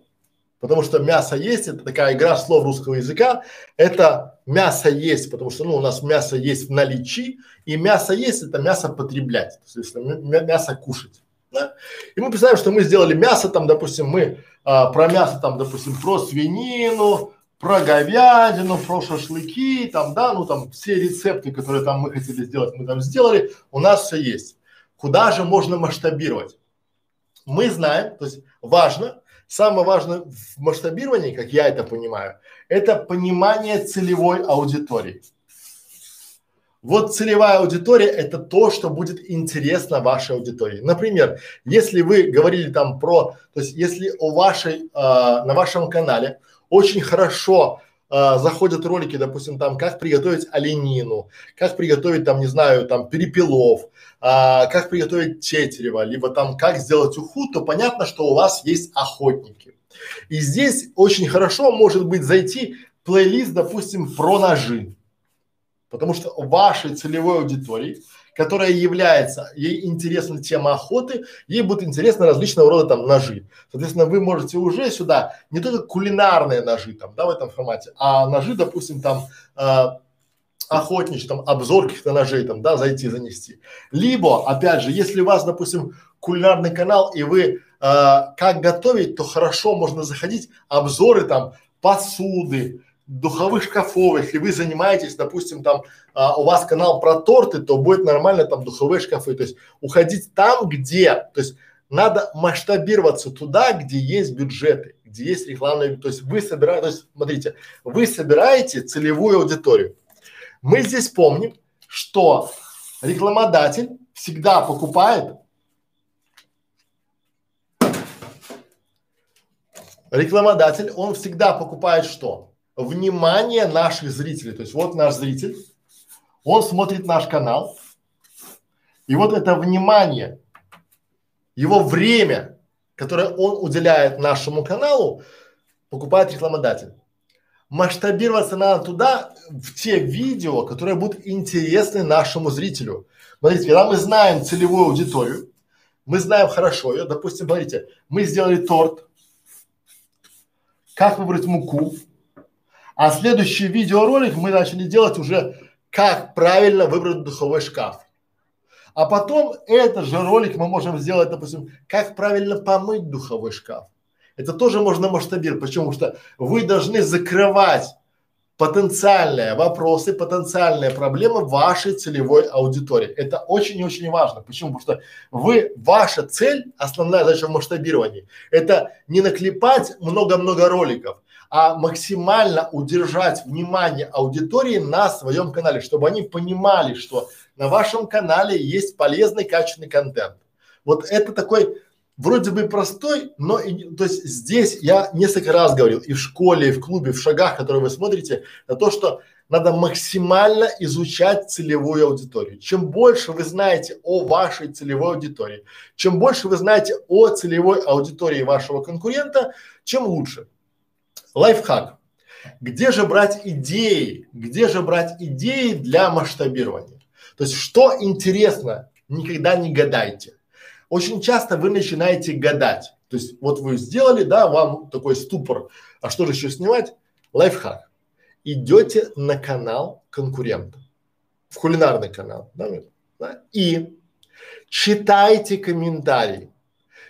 потому что мясо есть, это такая игра слов русского языка. Это мясо есть, потому что ну, у нас мясо есть в наличии, и мясо есть это мясо потреблять, то есть мясо кушать. Да? И мы представляем, что мы сделали мясо, там, допустим, мы а, про мясо, там, допустим, про свинину, про говядину, про шашлыки, там, да, ну там все рецепты, которые там мы хотели сделать, мы там сделали, у нас все есть. Куда же можно масштабировать? Мы знаем, то есть важно, самое важное в масштабировании, как я это понимаю, это понимание целевой аудитории. Вот целевая аудитория – это то, что будет интересно вашей аудитории. Например, если вы говорили там про, то есть если у вашей, э, на вашем канале очень хорошо э, заходят ролики, допустим, там, как приготовить оленину, как приготовить там, не знаю, там, перепелов, а, как приготовить тетерево, либо там, как сделать уху, то понятно, что у вас есть охотники. И здесь очень хорошо может быть зайти плейлист, допустим, про ножи. Потому что вашей целевой аудитории, которая является, ей интересна тема охоты, ей будет интересны различного рода там ножи. Соответственно, вы можете уже сюда не только кулинарные ножи там, да, в этом формате, а ножи, допустим, там э, охотничий, там, обзор каких-то ножей, там, да, зайти, занести. Либо, опять же, если у вас, допустим, кулинарный канал и вы э, как готовить, то хорошо можно заходить, обзоры там посуды, духовых шкафов, если вы занимаетесь, допустим, там а, у вас канал про торты, то будет нормально там духовые шкафы, то есть уходить там, где, то есть надо масштабироваться туда, где есть бюджеты, где есть рекламные, то есть вы собираете, то есть смотрите, вы собираете целевую аудиторию, мы здесь помним, что рекламодатель всегда покупает рекламодатель, он всегда покупает что? Внимание наших зрителей. То есть вот наш зритель, он смотрит наш канал, и вот это внимание, его время, которое он уделяет нашему каналу, покупает рекламодатель масштабироваться надо туда, в те видео, которые будут интересны нашему зрителю. Смотрите, когда мы знаем целевую аудиторию, мы знаем хорошо ее. Допустим, смотрите, мы сделали торт. Как выбрать муку? А следующий видеоролик мы начали делать уже, как правильно выбрать духовой шкаф. А потом этот же ролик мы можем сделать, допустим, как правильно помыть духовой шкаф. Это тоже можно масштабировать. Потому что вы должны закрывать потенциальные вопросы, потенциальные проблемы вашей целевой аудитории. Это очень и очень важно. Почему? Потому что вы, ваша цель, основная задача в масштабировании, это не наклепать много-много роликов, а максимально удержать внимание аудитории на своем канале, чтобы они понимали, что на вашем канале есть полезный, качественный контент. Вот это такой вроде бы простой, но и, то есть здесь я несколько раз говорил и в школе, и в клубе, в шагах, которые вы смотрите, на то, что надо максимально изучать целевую аудиторию. Чем больше вы знаете о вашей целевой аудитории, чем больше вы знаете о целевой аудитории вашего конкурента, чем лучше. Лайфхак. Где же брать идеи? Где же брать идеи для масштабирования? То есть, что интересно, никогда не гадайте. Очень часто вы начинаете гадать. То есть, вот вы сделали, да, вам такой ступор, а что же еще снимать? Лайфхак. Идете на канал конкурента, в кулинарный канал, да, да, и читайте комментарии.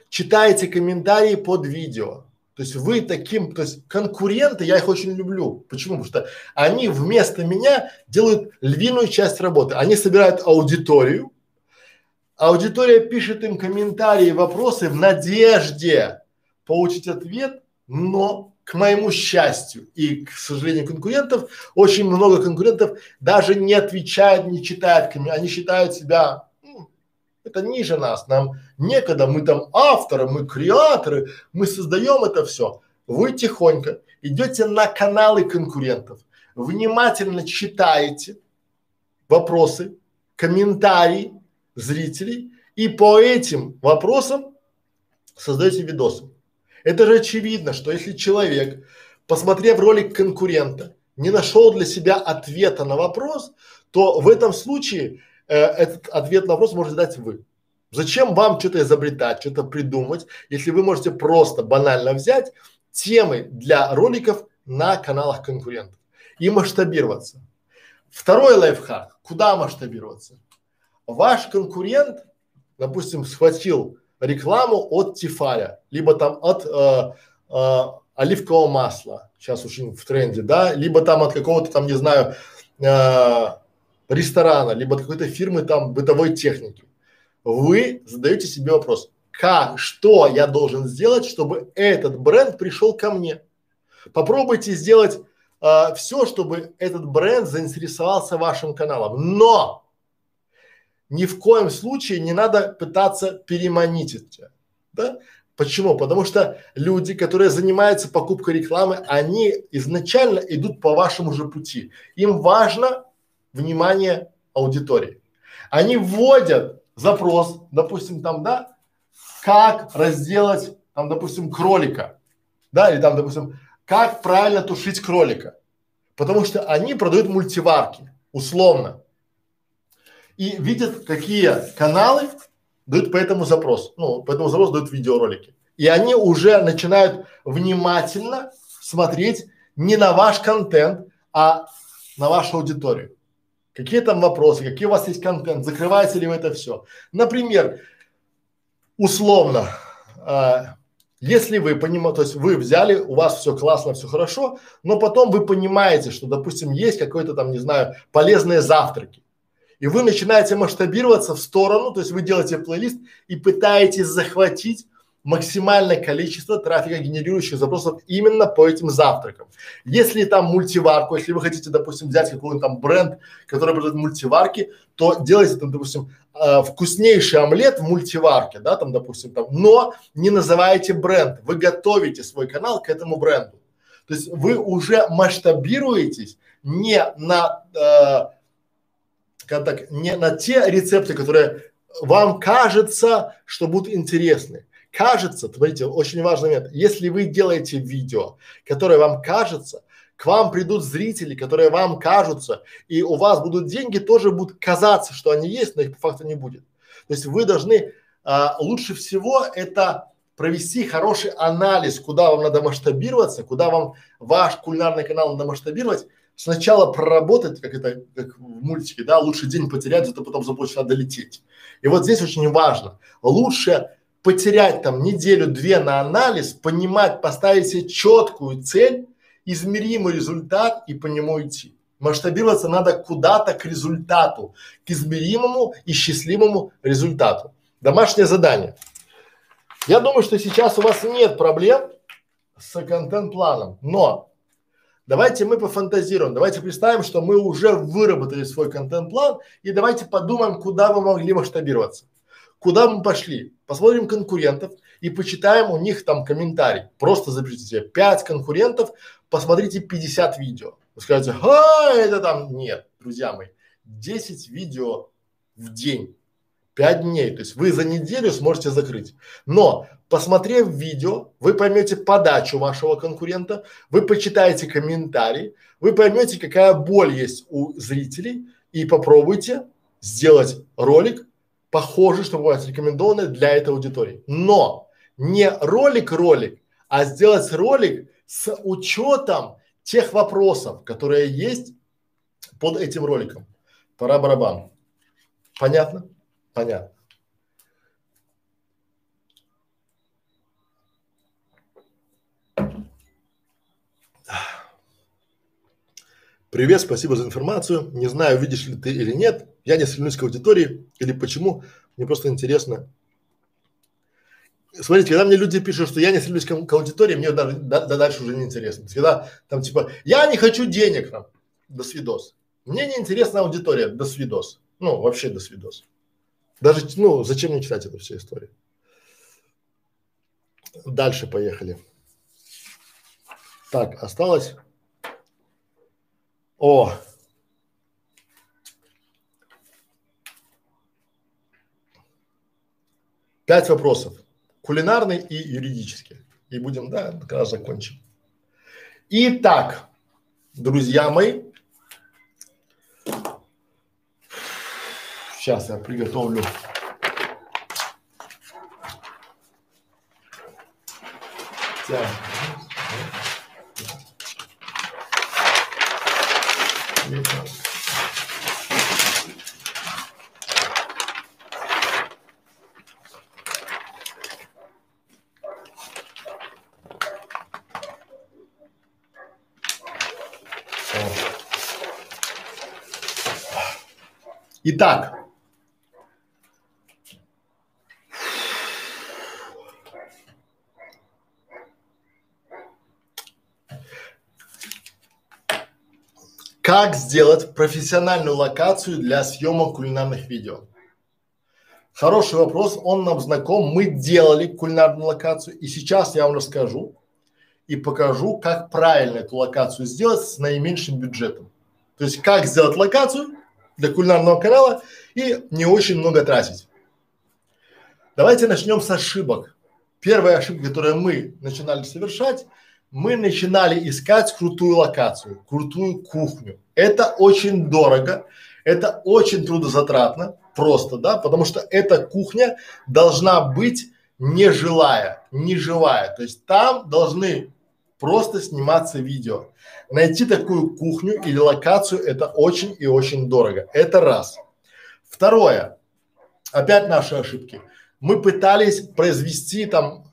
Читайте комментарии под видео. То есть вы таким, то есть конкуренты, я их очень люблю. Почему? Потому что они вместо меня делают львиную часть работы. Они собирают аудиторию, аудитория пишет им комментарии, вопросы в надежде получить ответ, но к моему счастью и, к сожалению, конкурентов, очень много конкурентов даже не отвечают, не читают они считают себя это ниже нас, нам некогда, мы там авторы, мы креаторы, мы создаем это все. Вы тихонько идете на каналы конкурентов, внимательно читаете вопросы, комментарии зрителей и по этим вопросам создаете видосы. Это же очевидно, что если человек, посмотрев ролик конкурента, не нашел для себя ответа на вопрос, то в этом случае э, этот ответ на вопрос можете дать вы. Зачем вам что-то изобретать, что-то придумать, если вы можете просто банально взять темы для роликов на каналах конкурентов и масштабироваться. Второй лайфхак. Куда масштабироваться? Ваш конкурент, допустим, схватил рекламу от Тифаря, либо там от э, э, оливкового масла, сейчас очень в тренде, да, либо там от какого-то там, не знаю, э, ресторана, либо какой-то фирмы там бытовой техники. Вы задаете себе вопрос, как, что я должен сделать, чтобы этот бренд пришел ко мне. Попробуйте сделать э, все, чтобы этот бренд заинтересовался вашим каналом. Но ни в коем случае не надо пытаться переманить это. Да? Почему? Потому что люди, которые занимаются покупкой рекламы, они изначально идут по вашему же пути. Им важно внимание аудитории. Они вводят запрос, допустим, там, да, как разделать, там, допустим, кролика, да, или там, допустим, как правильно тушить кролика. Потому что они продают мультиварки, условно. И видят, какие каналы дают по этому запросу. Ну, по этому запросу дают видеоролики. И они уже начинают внимательно смотреть не на ваш контент, а на вашу аудиторию. Какие там вопросы, какие у вас есть контент, закрываете ли вы это все. Например, условно, э, если вы понимаете, то есть вы взяли, у вас все классно, все хорошо, но потом вы понимаете, что, допустим, есть какой-то там, не знаю, полезные завтраки. И вы начинаете масштабироваться в сторону, то есть вы делаете плейлист и пытаетесь захватить максимальное количество трафика генерирующих запросов именно по этим завтракам. Если там мультиварку, если вы хотите, допустим, взять какой-нибудь там бренд, который продает мультиварки, то делайте там, допустим, э, вкуснейший омлет в мультиварке, да, там, допустим, там, но не называйте бренд, вы готовите свой канал к этому бренду. То есть вы уже масштабируетесь не на, э, как так, не на те рецепты, которые вам кажется, что будут интересны кажется, смотрите, очень важный момент, если вы делаете видео, которое вам кажется, к вам придут зрители, которые вам кажутся, и у вас будут деньги, тоже будут казаться, что они есть, но их по факту не будет. То есть вы должны а, лучше всего это провести хороший анализ, куда вам надо масштабироваться, куда вам ваш кулинарный канал надо масштабировать. Сначала проработать, как это, как в мультике, да, лучше день потерять, зато потом за полчаса долететь. И вот здесь очень важно, лучше потерять там неделю-две на анализ, понимать, поставить себе четкую цель, измеримый результат и по нему идти. Масштабироваться надо куда-то к результату, к измеримому и счастливому результату. Домашнее задание. Я думаю, что сейчас у вас нет проблем с контент-планом, но давайте мы пофантазируем, давайте представим, что мы уже выработали свой контент-план и давайте подумаем, куда мы могли масштабироваться. Куда мы пошли? Посмотрим конкурентов и почитаем у них там комментарий. Просто запишите себе 5 конкурентов, посмотрите 50 видео. Вы скажете, а, это там, нет, друзья мои, 10 видео в день 5 дней. То есть вы за неделю сможете закрыть. Но посмотрев видео, вы поймете подачу вашего конкурента, вы почитаете комментарии, вы поймете, какая боль есть у зрителей и попробуйте сделать ролик похожий, чтобы вас рекомендованный для этой аудитории. Но не ролик-ролик, а сделать ролик с учетом тех вопросов, которые есть под этим роликом. Пора барабан. Понятно? Понятно. Привет, спасибо за информацию. Не знаю, видишь ли ты или нет. Я не стремлюсь к аудитории или почему. Мне просто интересно. Смотрите, когда мне люди пишут, что я не стремлюсь к, к аудитории, мне даже да, да, дальше уже не интересно. Когда там типа, я не хочу денег там, до свидос. Мне не интересна аудитория, до свидос. Ну, вообще до свидос. Даже, ну, зачем мне читать эту всю историю? Дальше поехали. Так, осталось. О! Пять вопросов. Кулинарный и юридический. И будем, да, как раз закончим. Итак, друзья мои, Сейчас я приготовлю. Так. Итак, Как сделать профессиональную локацию для съемок кулинарных видео? Хороший вопрос, он нам знаком. Мы делали кулинарную локацию, и сейчас я вам расскажу и покажу, как правильно эту локацию сделать с наименьшим бюджетом. То есть, как сделать локацию для кулинарного канала и не очень много тратить. Давайте начнем с ошибок. Первая ошибка, которую мы начинали совершать, мы начинали искать крутую локацию, крутую кухню. Это очень дорого, это очень трудозатратно, просто, да, потому что эта кухня должна быть нежилая, неживая. То есть там должны просто сниматься видео. Найти такую кухню или локацию это очень и очень дорого. Это раз. Второе. Опять наши ошибки. Мы пытались произвести там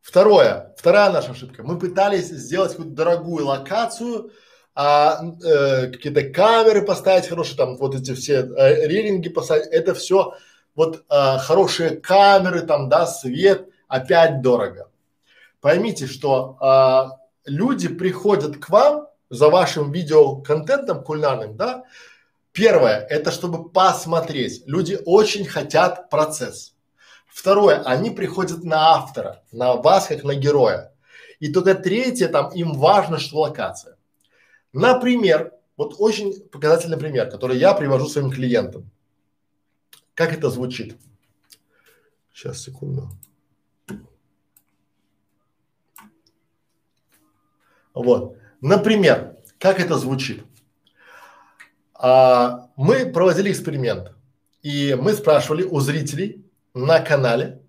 Второе, вторая наша ошибка. Мы пытались сделать какую-то дорогую локацию, а, э, какие-то камеры поставить хорошие, там вот эти все э, рейлинги поставить. Это все вот э, хорошие камеры, там, да, свет, опять дорого. Поймите, что э, люди приходят к вам за вашим видеоконтентом кулинарным, да. Первое, это чтобы посмотреть. Люди очень хотят процесс. Второе, они приходят на автора, на вас как на героя. И только третье, там им важно, что локация. Например, вот очень показательный пример, который я привожу своим клиентам. Как это звучит? Сейчас, секунду. Вот. Например, как это звучит? А, мы проводили эксперимент, и мы спрашивали у зрителей на канале,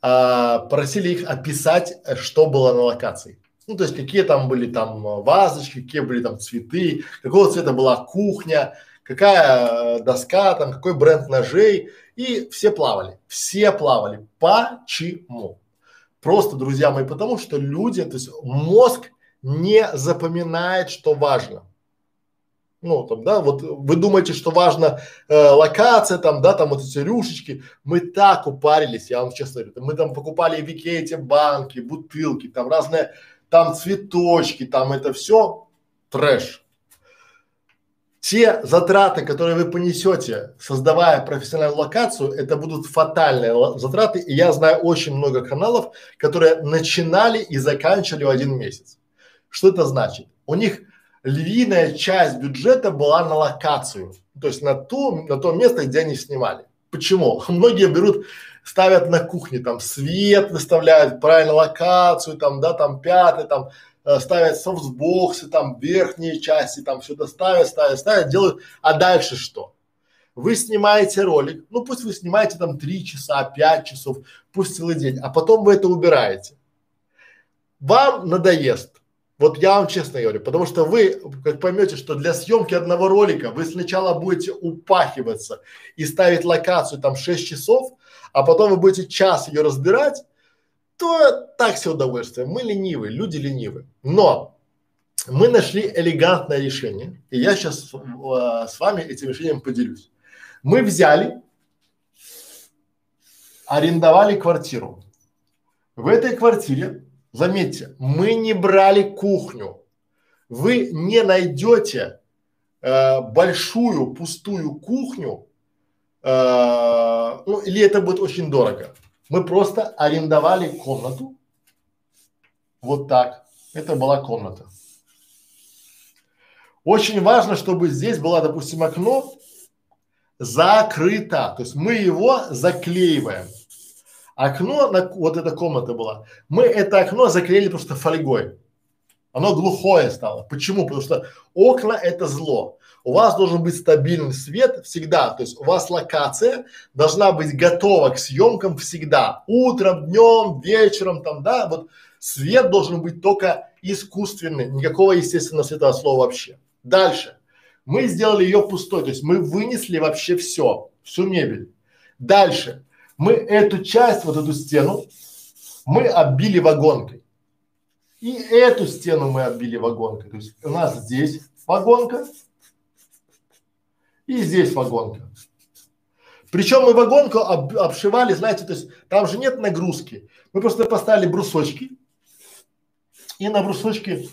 а, просили их описать, что было на локации. Ну, то есть какие там были там вазочки, какие были там цветы, какого цвета была кухня, какая э, доска там, какой бренд ножей. И все плавали, все плавали. Почему? Просто, друзья мои, потому что люди, то есть мозг не запоминает, что важно. Ну, там, да, вот вы думаете, что важно э, локация, там, да, там вот эти рюшечки. Мы так упарились, я вам честно говорю. Мы там покупали в эти банки, бутылки, там разные, там цветочки, там это все трэш. Те затраты, которые вы понесете, создавая профессиональную локацию, это будут фатальные затраты. И я знаю очень много каналов, которые начинали и заканчивали в один месяц. Что это значит? У них львиная часть бюджета была на локацию, то есть на ту, на то место, где они снимали. Почему? Многие берут, ставят на кухне, там свет выставляют, правильно локацию, там, да, там пятый, там э, ставят софтбоксы, там верхние части, там все это ставят, ставят, ставят, делают. А дальше что? Вы снимаете ролик, ну пусть вы снимаете там три часа, пять часов, пусть целый день, а потом вы это убираете. Вам надоест, вот я вам честно говорю, потому что вы, как поймете, что для съемки одного ролика вы сначала будете упахиваться и ставить локацию там 6 часов, а потом вы будете час ее разбирать, то так все удовольствие. Мы ленивые, люди ленивые. Но мы нашли элегантное решение, и я сейчас э, с вами этим решением поделюсь. Мы взяли, арендовали квартиру. В этой квартире Заметьте, мы не брали кухню. Вы не найдете э, большую пустую кухню, э, ну или это будет очень дорого. Мы просто арендовали комнату. Вот так. Это была комната. Очень важно, чтобы здесь было, допустим, окно закрыто. То есть мы его заклеиваем. Окно, на, вот эта комната была, мы это окно заклеили просто фольгой. Оно глухое стало. Почему? Потому что окна это зло. У вас должен быть стабильный свет всегда. То есть у вас локация должна быть готова к съемкам всегда. Утром, днем, вечером, там, да, вот свет должен быть только искусственный, никакого естественного света слова вообще. Дальше. Мы сделали ее пустой, то есть мы вынесли вообще все, всю мебель. Дальше мы эту часть, вот эту стену, мы оббили вагонкой. И эту стену мы оббили вагонкой. То есть у нас здесь вагонка и здесь вагонка. Причем мы вагонку об, обшивали, знаете, то есть там же нет нагрузки. Мы просто поставили брусочки и на брусочки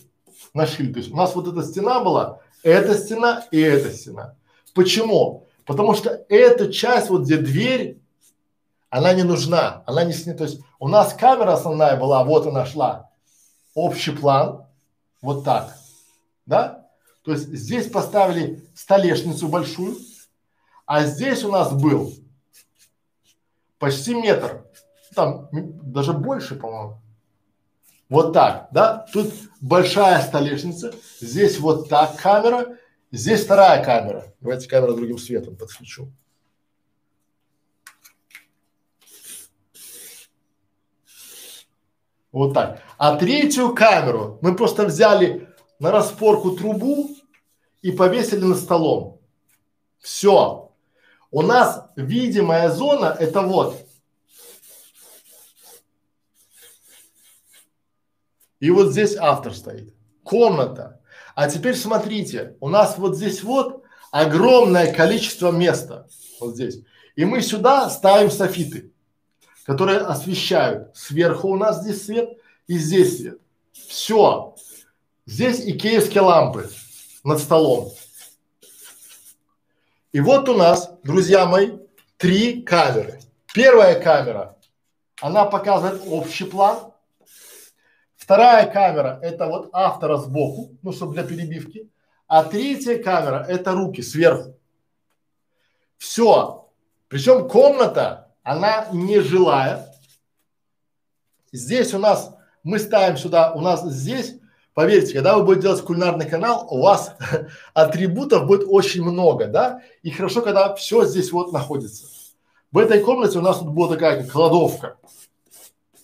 нашили. То есть у нас вот эта стена была, эта стена и эта стена. Почему? Потому что эту часть, вот где дверь, она не нужна, она не снята. То есть у нас камера основная была, вот она шла, общий план, вот так, да? То есть здесь поставили столешницу большую, а здесь у нас был почти метр, там даже больше, по-моему. Вот так, да? Тут большая столешница, здесь вот так камера, здесь вторая камера. Давайте камеру другим светом подсвечу. Вот так. А третью камеру мы просто взяли на распорку трубу и повесили на столом. Все. У нас видимая зона это вот. И вот здесь автор стоит. Комната. А теперь смотрите, у нас вот здесь вот огромное количество места. Вот здесь. И мы сюда ставим софиты которые освещают. Сверху у нас здесь свет и здесь свет. Все. Здесь икеевские лампы над столом. И вот у нас, друзья мои, три камеры. Первая камера, она показывает общий план. Вторая камера – это вот автора сбоку, ну, чтобы для перебивки. А третья камера – это руки сверху. Все. Причем комната она не жилая. Здесь у нас, мы ставим сюда, у нас здесь Поверьте, когда вы будете делать кулинарный канал, у вас атрибутов будет очень много, да? И хорошо, когда все здесь вот находится. В этой комнате у нас тут была такая кладовка.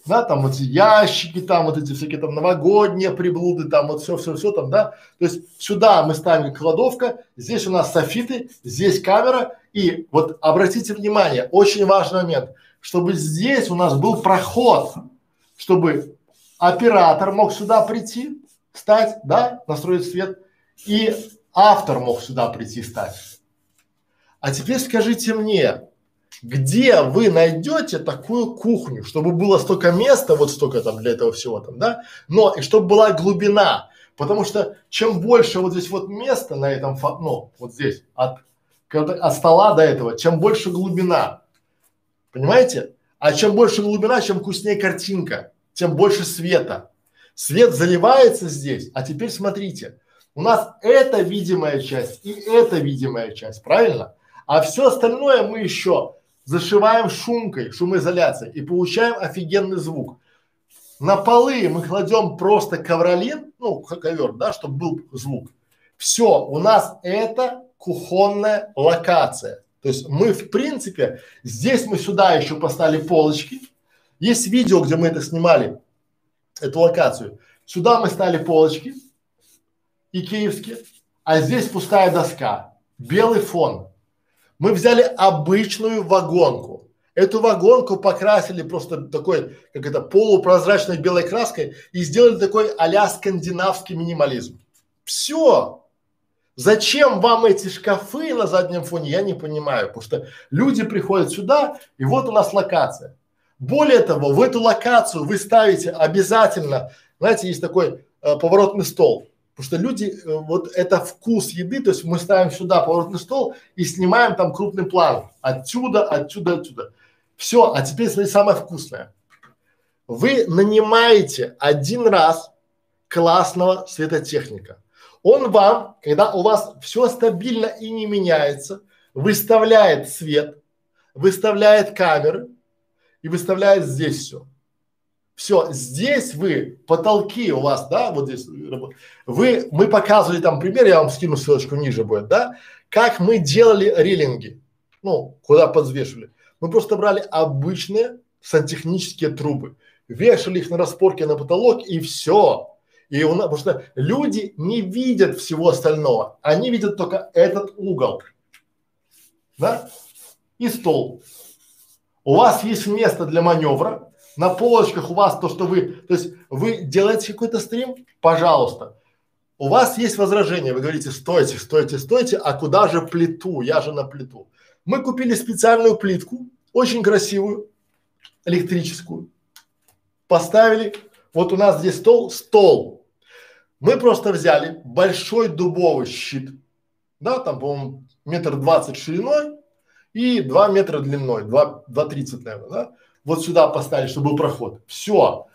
Да, там вот эти ящики, там вот эти всякие там новогодние приблуды, там вот все, все, все там, да. То есть сюда мы ставим кладовка, здесь у нас софиты, здесь камера. И вот обратите внимание, очень важный момент, чтобы здесь у нас был проход, чтобы оператор мог сюда прийти, стать, да, настроить свет, и автор мог сюда прийти, стать. А теперь скажите мне, где вы найдете такую кухню, чтобы было столько места, вот столько там для этого всего там, да, но и чтобы была глубина, потому что чем больше вот здесь вот места на этом, ну, вот здесь, от, от стола до этого, чем больше глубина, понимаете? А чем больше глубина, чем вкуснее картинка, тем больше света. Свет заливается здесь, а теперь смотрите, у нас это видимая часть и это видимая часть, правильно? А все остальное мы еще зашиваем шумкой, шумоизоляцией и получаем офигенный звук. На полы мы кладем просто ковролин, ну, ковер, да, чтобы был звук. Все, у нас это кухонная локация. То есть мы, в принципе, здесь мы сюда еще поставили полочки. Есть видео, где мы это снимали, эту локацию. Сюда мы ставили полочки и киевские, а здесь пустая доска, белый фон. Мы взяли обычную вагонку. Эту вагонку покрасили просто такой, как это, полупрозрачной белой краской и сделали такой а скандинавский минимализм. Все. Зачем вам эти шкафы на заднем фоне, я не понимаю, потому что люди приходят сюда, и вот у нас локация. Более того, в эту локацию вы ставите обязательно, знаете, есть такой э, поворотный стол. Потому что люди, э, вот это вкус еды, то есть мы ставим сюда поворотный стол и снимаем там крупный план. Отсюда, отсюда, отсюда. Все, а теперь смотрите самое вкусное. Вы нанимаете один раз классного светотехника. Он вам, когда у вас все стабильно и не меняется, выставляет свет, выставляет камеры и выставляет здесь все. Все, здесь вы, потолки у вас, да, вот здесь, вы, мы показывали там пример, я вам скину ссылочку ниже будет, да, как мы делали релинги, ну, куда подвешивали. Мы просто брали обычные сантехнические трубы, вешали их на распорке на потолок и все. И у нас, потому что люди не видят всего остального, они видят только этот угол, да, и стол. У вас есть место для маневра, на полочках у вас то, что вы, то есть вы делаете какой-то стрим, пожалуйста. У вас есть возражение, вы говорите, стойте, стойте, стойте, а куда же плиту? Я же на плиту. Мы купили специальную плитку, очень красивую, электрическую. Поставили, вот у нас здесь стол, стол. Мы просто взяли большой дубовый щит, да, там, по-моему, метр двадцать шириной и два метра длиной, два, два тридцать, наверное, да вот сюда поставили, чтобы был проход. Все.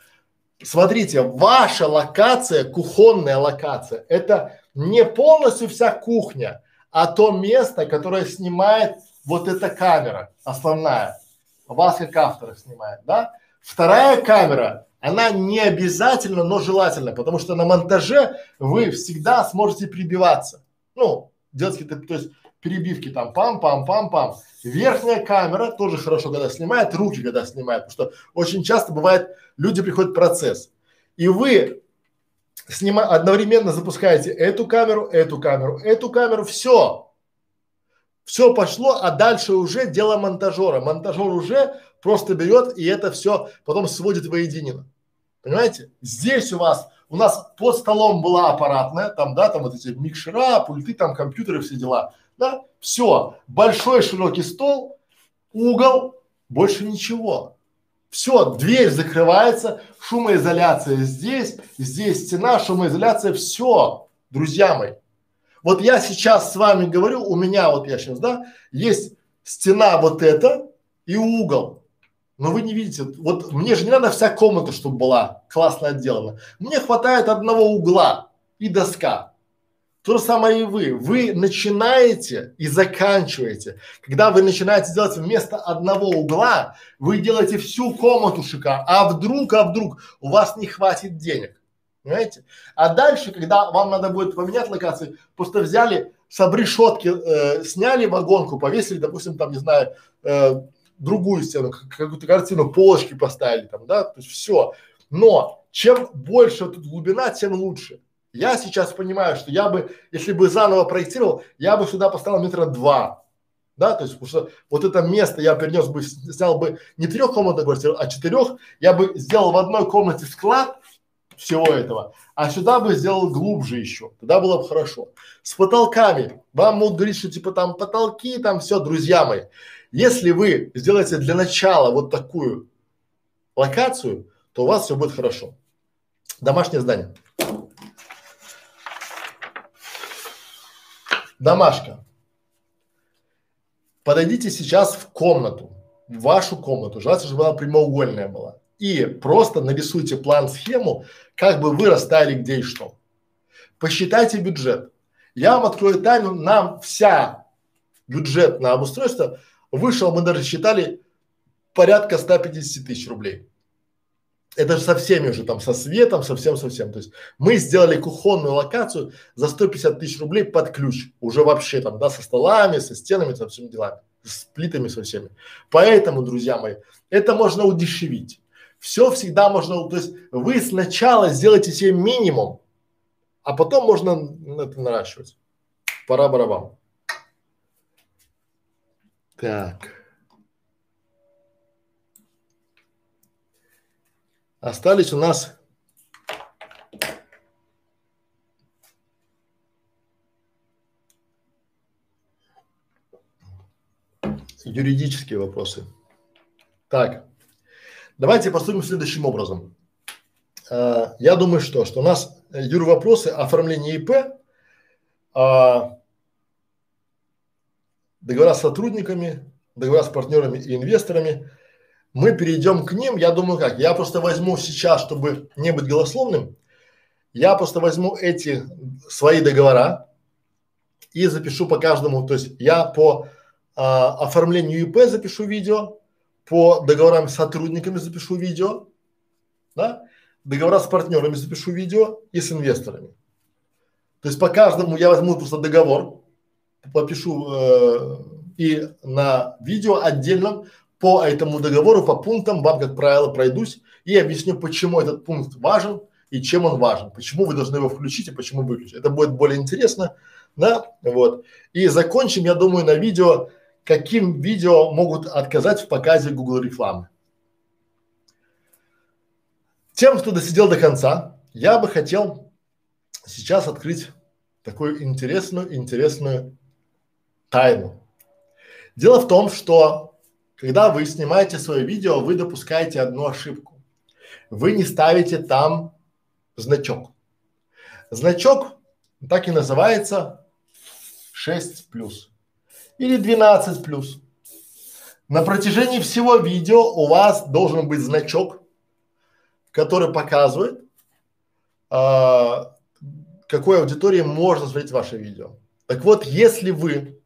Смотрите, ваша локация, кухонная локация, это не полностью вся кухня, а то место, которое снимает вот эта камера основная. Вас как автора снимает, да? Вторая камера, она не обязательно, но желательно, потому что на монтаже вы всегда сможете прибиваться. Ну, делать то есть перебивки там пам-пам-пам-пам. Верхняя камера тоже хорошо, когда снимает, руки когда снимает, потому что очень часто бывает, люди приходят в процесс. И вы снима, одновременно запускаете эту камеру, эту камеру, эту камеру, все. Все пошло, а дальше уже дело монтажера. Монтажер уже просто берет и это все потом сводит воедино. Понимаете? Здесь у вас, у нас под столом была аппаратная, там, да, там вот эти микшера, пульты, там компьютеры, все дела да, все, большой широкий стол, угол, больше ничего. Все, дверь закрывается, шумоизоляция здесь, здесь стена, шумоизоляция, все, друзья мои. Вот я сейчас с вами говорю, у меня вот я сейчас, да, есть стена вот эта и угол. Но вы не видите, вот мне же не надо вся комната, чтобы была классно отделана. Мне хватает одного угла и доска. То же самое и вы. Вы начинаете и заканчиваете. Когда вы начинаете делать вместо одного угла, вы делаете всю комнату шикарно. А вдруг, а вдруг у вас не хватит денег. Понимаете? А дальше, когда вам надо будет поменять локации, просто взяли с обрешетки, э, сняли вагонку, повесили, допустим, там, не знаю, э, другую стену, какую-то картину, полочки поставили там, да, то есть все. Но чем больше тут глубина, тем лучше. Я сейчас понимаю, что я бы, если бы заново проектировал, я бы сюда поставил метра два, да, то есть, потому что вот это место я перенес бы, снял бы не трехкомнатную квартиру, а четырех, я бы сделал в одной комнате склад, всего этого. А сюда бы сделал глубже еще, тогда было бы хорошо. С потолками, вам могут говорить, что типа там потолки, там все, друзья мои. Если вы сделаете для начала вот такую локацию, то у вас все будет хорошо. Домашнее здание. Домашка. Подойдите сейчас в комнату, в вашу комнату, желательно, чтобы она прямоугольная была и просто нарисуйте план-схему, как бы вы расставили где и что. Посчитайте бюджет. Я вам открою тайну, нам вся бюджет на обустройство вышел, мы даже считали порядка 150 тысяч рублей. Это же со всеми уже там, со светом, совсем, совсем. То есть мы сделали кухонную локацию за 150 тысяч рублей под ключ. Уже вообще там, да, со столами, со стенами, со всеми делами, с плитами со всеми. Поэтому, друзья мои, это можно удешевить. Все всегда можно, то есть вы сначала сделайте себе минимум, а потом можно это наращивать. Пора барабан. Так. Остались у нас юридические вопросы. Так. Давайте поступим следующим образом. А, я думаю, что, что у нас юр вопросы оформления ИП, а, договора с сотрудниками, договора с партнерами и инвесторами. Мы перейдем к ним. Я думаю, как? Я просто возьму сейчас, чтобы не быть голословным, я просто возьму эти свои договора и запишу по каждому. То есть я по а, оформлению ИП запишу видео, по договорам с сотрудниками запишу видео, да, договора с партнерами запишу видео и с инвесторами. То есть по каждому я возьму просто договор, попишу э, и на видео отдельном по этому договору, по пунктам вам, как правило, пройдусь и объясню, почему этот пункт важен и чем он важен, почему вы должны его включить и почему выключить. Это будет более интересно, да, вот. И закончим, я думаю, на видео каким видео могут отказать в показе Google рекламы. Тем, кто досидел до конца, я бы хотел сейчас открыть такую интересную, интересную тайну. Дело в том, что когда вы снимаете свое видео, вы допускаете одну ошибку. Вы не ставите там значок. Значок так и называется 6 плюс или 12 плюс. На протяжении всего видео у вас должен быть значок, который показывает, а, какой аудитории можно смотреть ваше видео. Так вот, если вы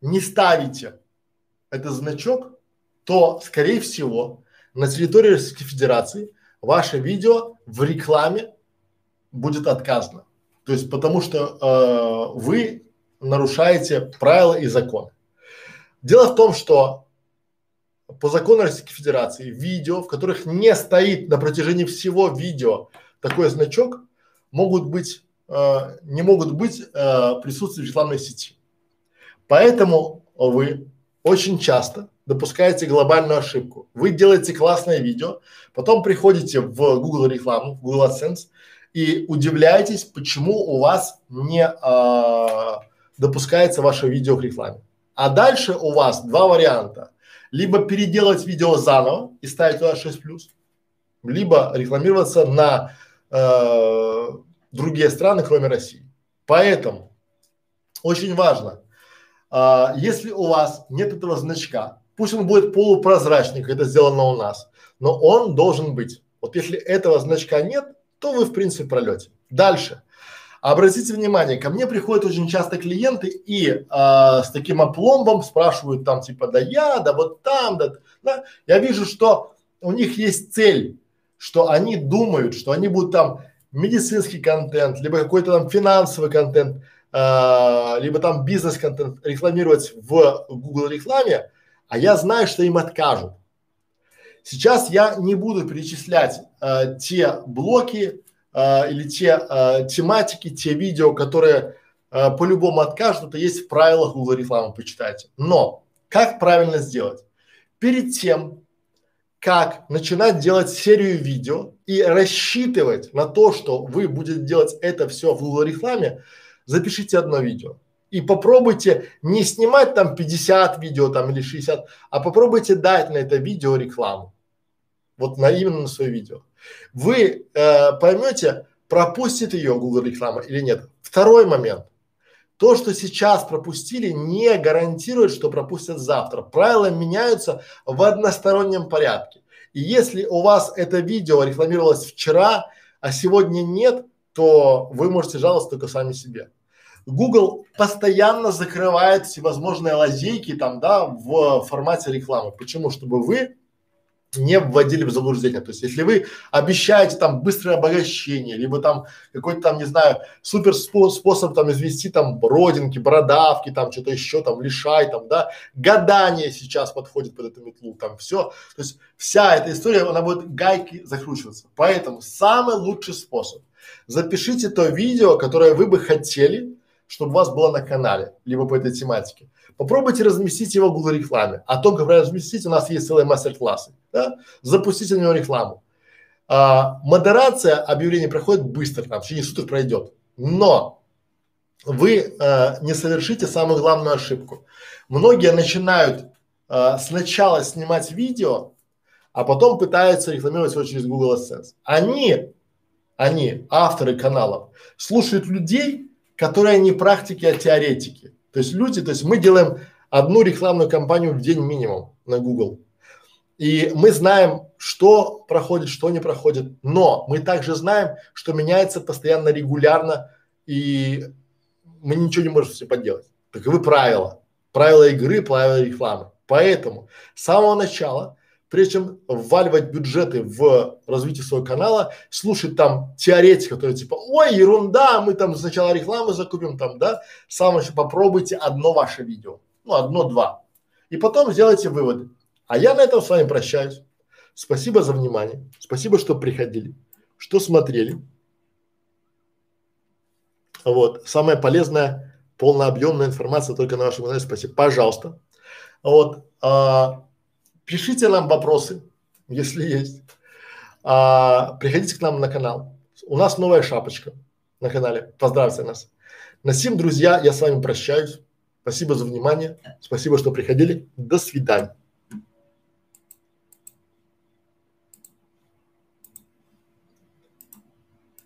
не ставите этот значок, то, скорее всего, на территории Российской Федерации ваше видео в рекламе будет отказано. То есть потому что э, вы нарушаете правила и законы. Дело в том, что по закону Российской Федерации видео, в которых не стоит на протяжении всего видео такой значок, могут быть, э, не могут быть э, присутствовать в рекламной сети. Поэтому вы очень часто допускаете глобальную ошибку. Вы делаете классное видео, потом приходите в Google рекламу, в Google AdSense и удивляетесь, почему у вас не а, допускается ваше видео к рекламе. А дальше у вас два варианта. Либо переделать видео заново и ставить туда 6 плюс, либо рекламироваться на э, другие страны, кроме России. Поэтому очень важно, э, если у вас нет этого значка, пусть он будет полупрозрачный, как это сделано у нас, но он должен быть. Вот если этого значка нет, то вы в принципе пролете. Дальше. Обратите внимание, ко мне приходят очень часто клиенты и а, с таким опломбом спрашивают там типа, да я, да вот там, да, да. Я вижу, что у них есть цель, что они думают, что они будут там медицинский контент, либо какой-то там финансовый контент, э, либо там бизнес-контент рекламировать в Google рекламе, а я знаю, что им откажут. Сейчас я не буду перечислять э, те блоки э, или те э, тематики, те видео, которые э, по-любому откажут, это есть в правилах Google рекламы, почитайте. Но как правильно сделать? Перед тем, как начинать делать серию видео и рассчитывать на то, что вы будете делать это все в Google рекламе, запишите одно видео. И попробуйте не снимать там 50 видео там или 60, а попробуйте дать на это видео рекламу. Вот на именно на свое видео. Вы э, поймете, пропустит ее Google реклама или нет. Второй момент. То, что сейчас пропустили, не гарантирует, что пропустят завтра. Правила меняются в одностороннем порядке. И если у вас это видео рекламировалось вчера, а сегодня нет, то вы можете жаловаться только сами себе. Google постоянно закрывает всевозможные лазейки там, да, в формате рекламы. Почему? Чтобы вы не вводили в заблуждение. То есть, если вы обещаете там быстрое обогащение, либо там какой-то там, не знаю, супер способ там извести там родинки, бородавки, там что-то еще, там лишай, там, да, гадание сейчас подходит под эту метлу, там все. То есть, вся эта история, она будет гайки закручиваться. Поэтому самый лучший способ. Запишите то видео, которое вы бы хотели, чтобы у вас было на канале, либо по этой тематике. Попробуйте разместить его в Google рекламе. А то, как разместить, у нас есть целые мастер-классы. Да? Запустите на него рекламу. А, модерация объявлений проходит быстро, там, в течение суток пройдет. Но вы а, не совершите самую главную ошибку. Многие начинают а, сначала снимать видео, а потом пытаются рекламировать его через Google AdSense. Они, они, авторы каналов, слушают людей, которые не практики, а теоретики. То есть люди, то есть мы делаем одну рекламную кампанию в день минимум на Google. И мы знаем, что проходит, что не проходит, но мы также знаем, что меняется постоянно, регулярно, и мы ничего не можем все поделать. Таковы правила. Правила игры, правила рекламы. Поэтому с самого начала прежде чем вваливать бюджеты в развитие своего канала, слушать там теоретики, которые типа, ой, ерунда, мы там сначала рекламу закупим там, да, самое еще попробуйте одно ваше видео, ну, одно-два, и потом сделайте выводы. А я на этом с вами прощаюсь. Спасибо за внимание, спасибо, что приходили, что смотрели. Вот, самая полезная, полнообъемная информация только на вашем канале, спасибо, пожалуйста. Вот, а, Пишите нам вопросы, если есть. А, приходите к нам на канал. У нас новая шапочка на канале. Поздравьте нас. На сим, друзья, я с вами прощаюсь. Спасибо за внимание. Спасибо, что приходили. До свидания.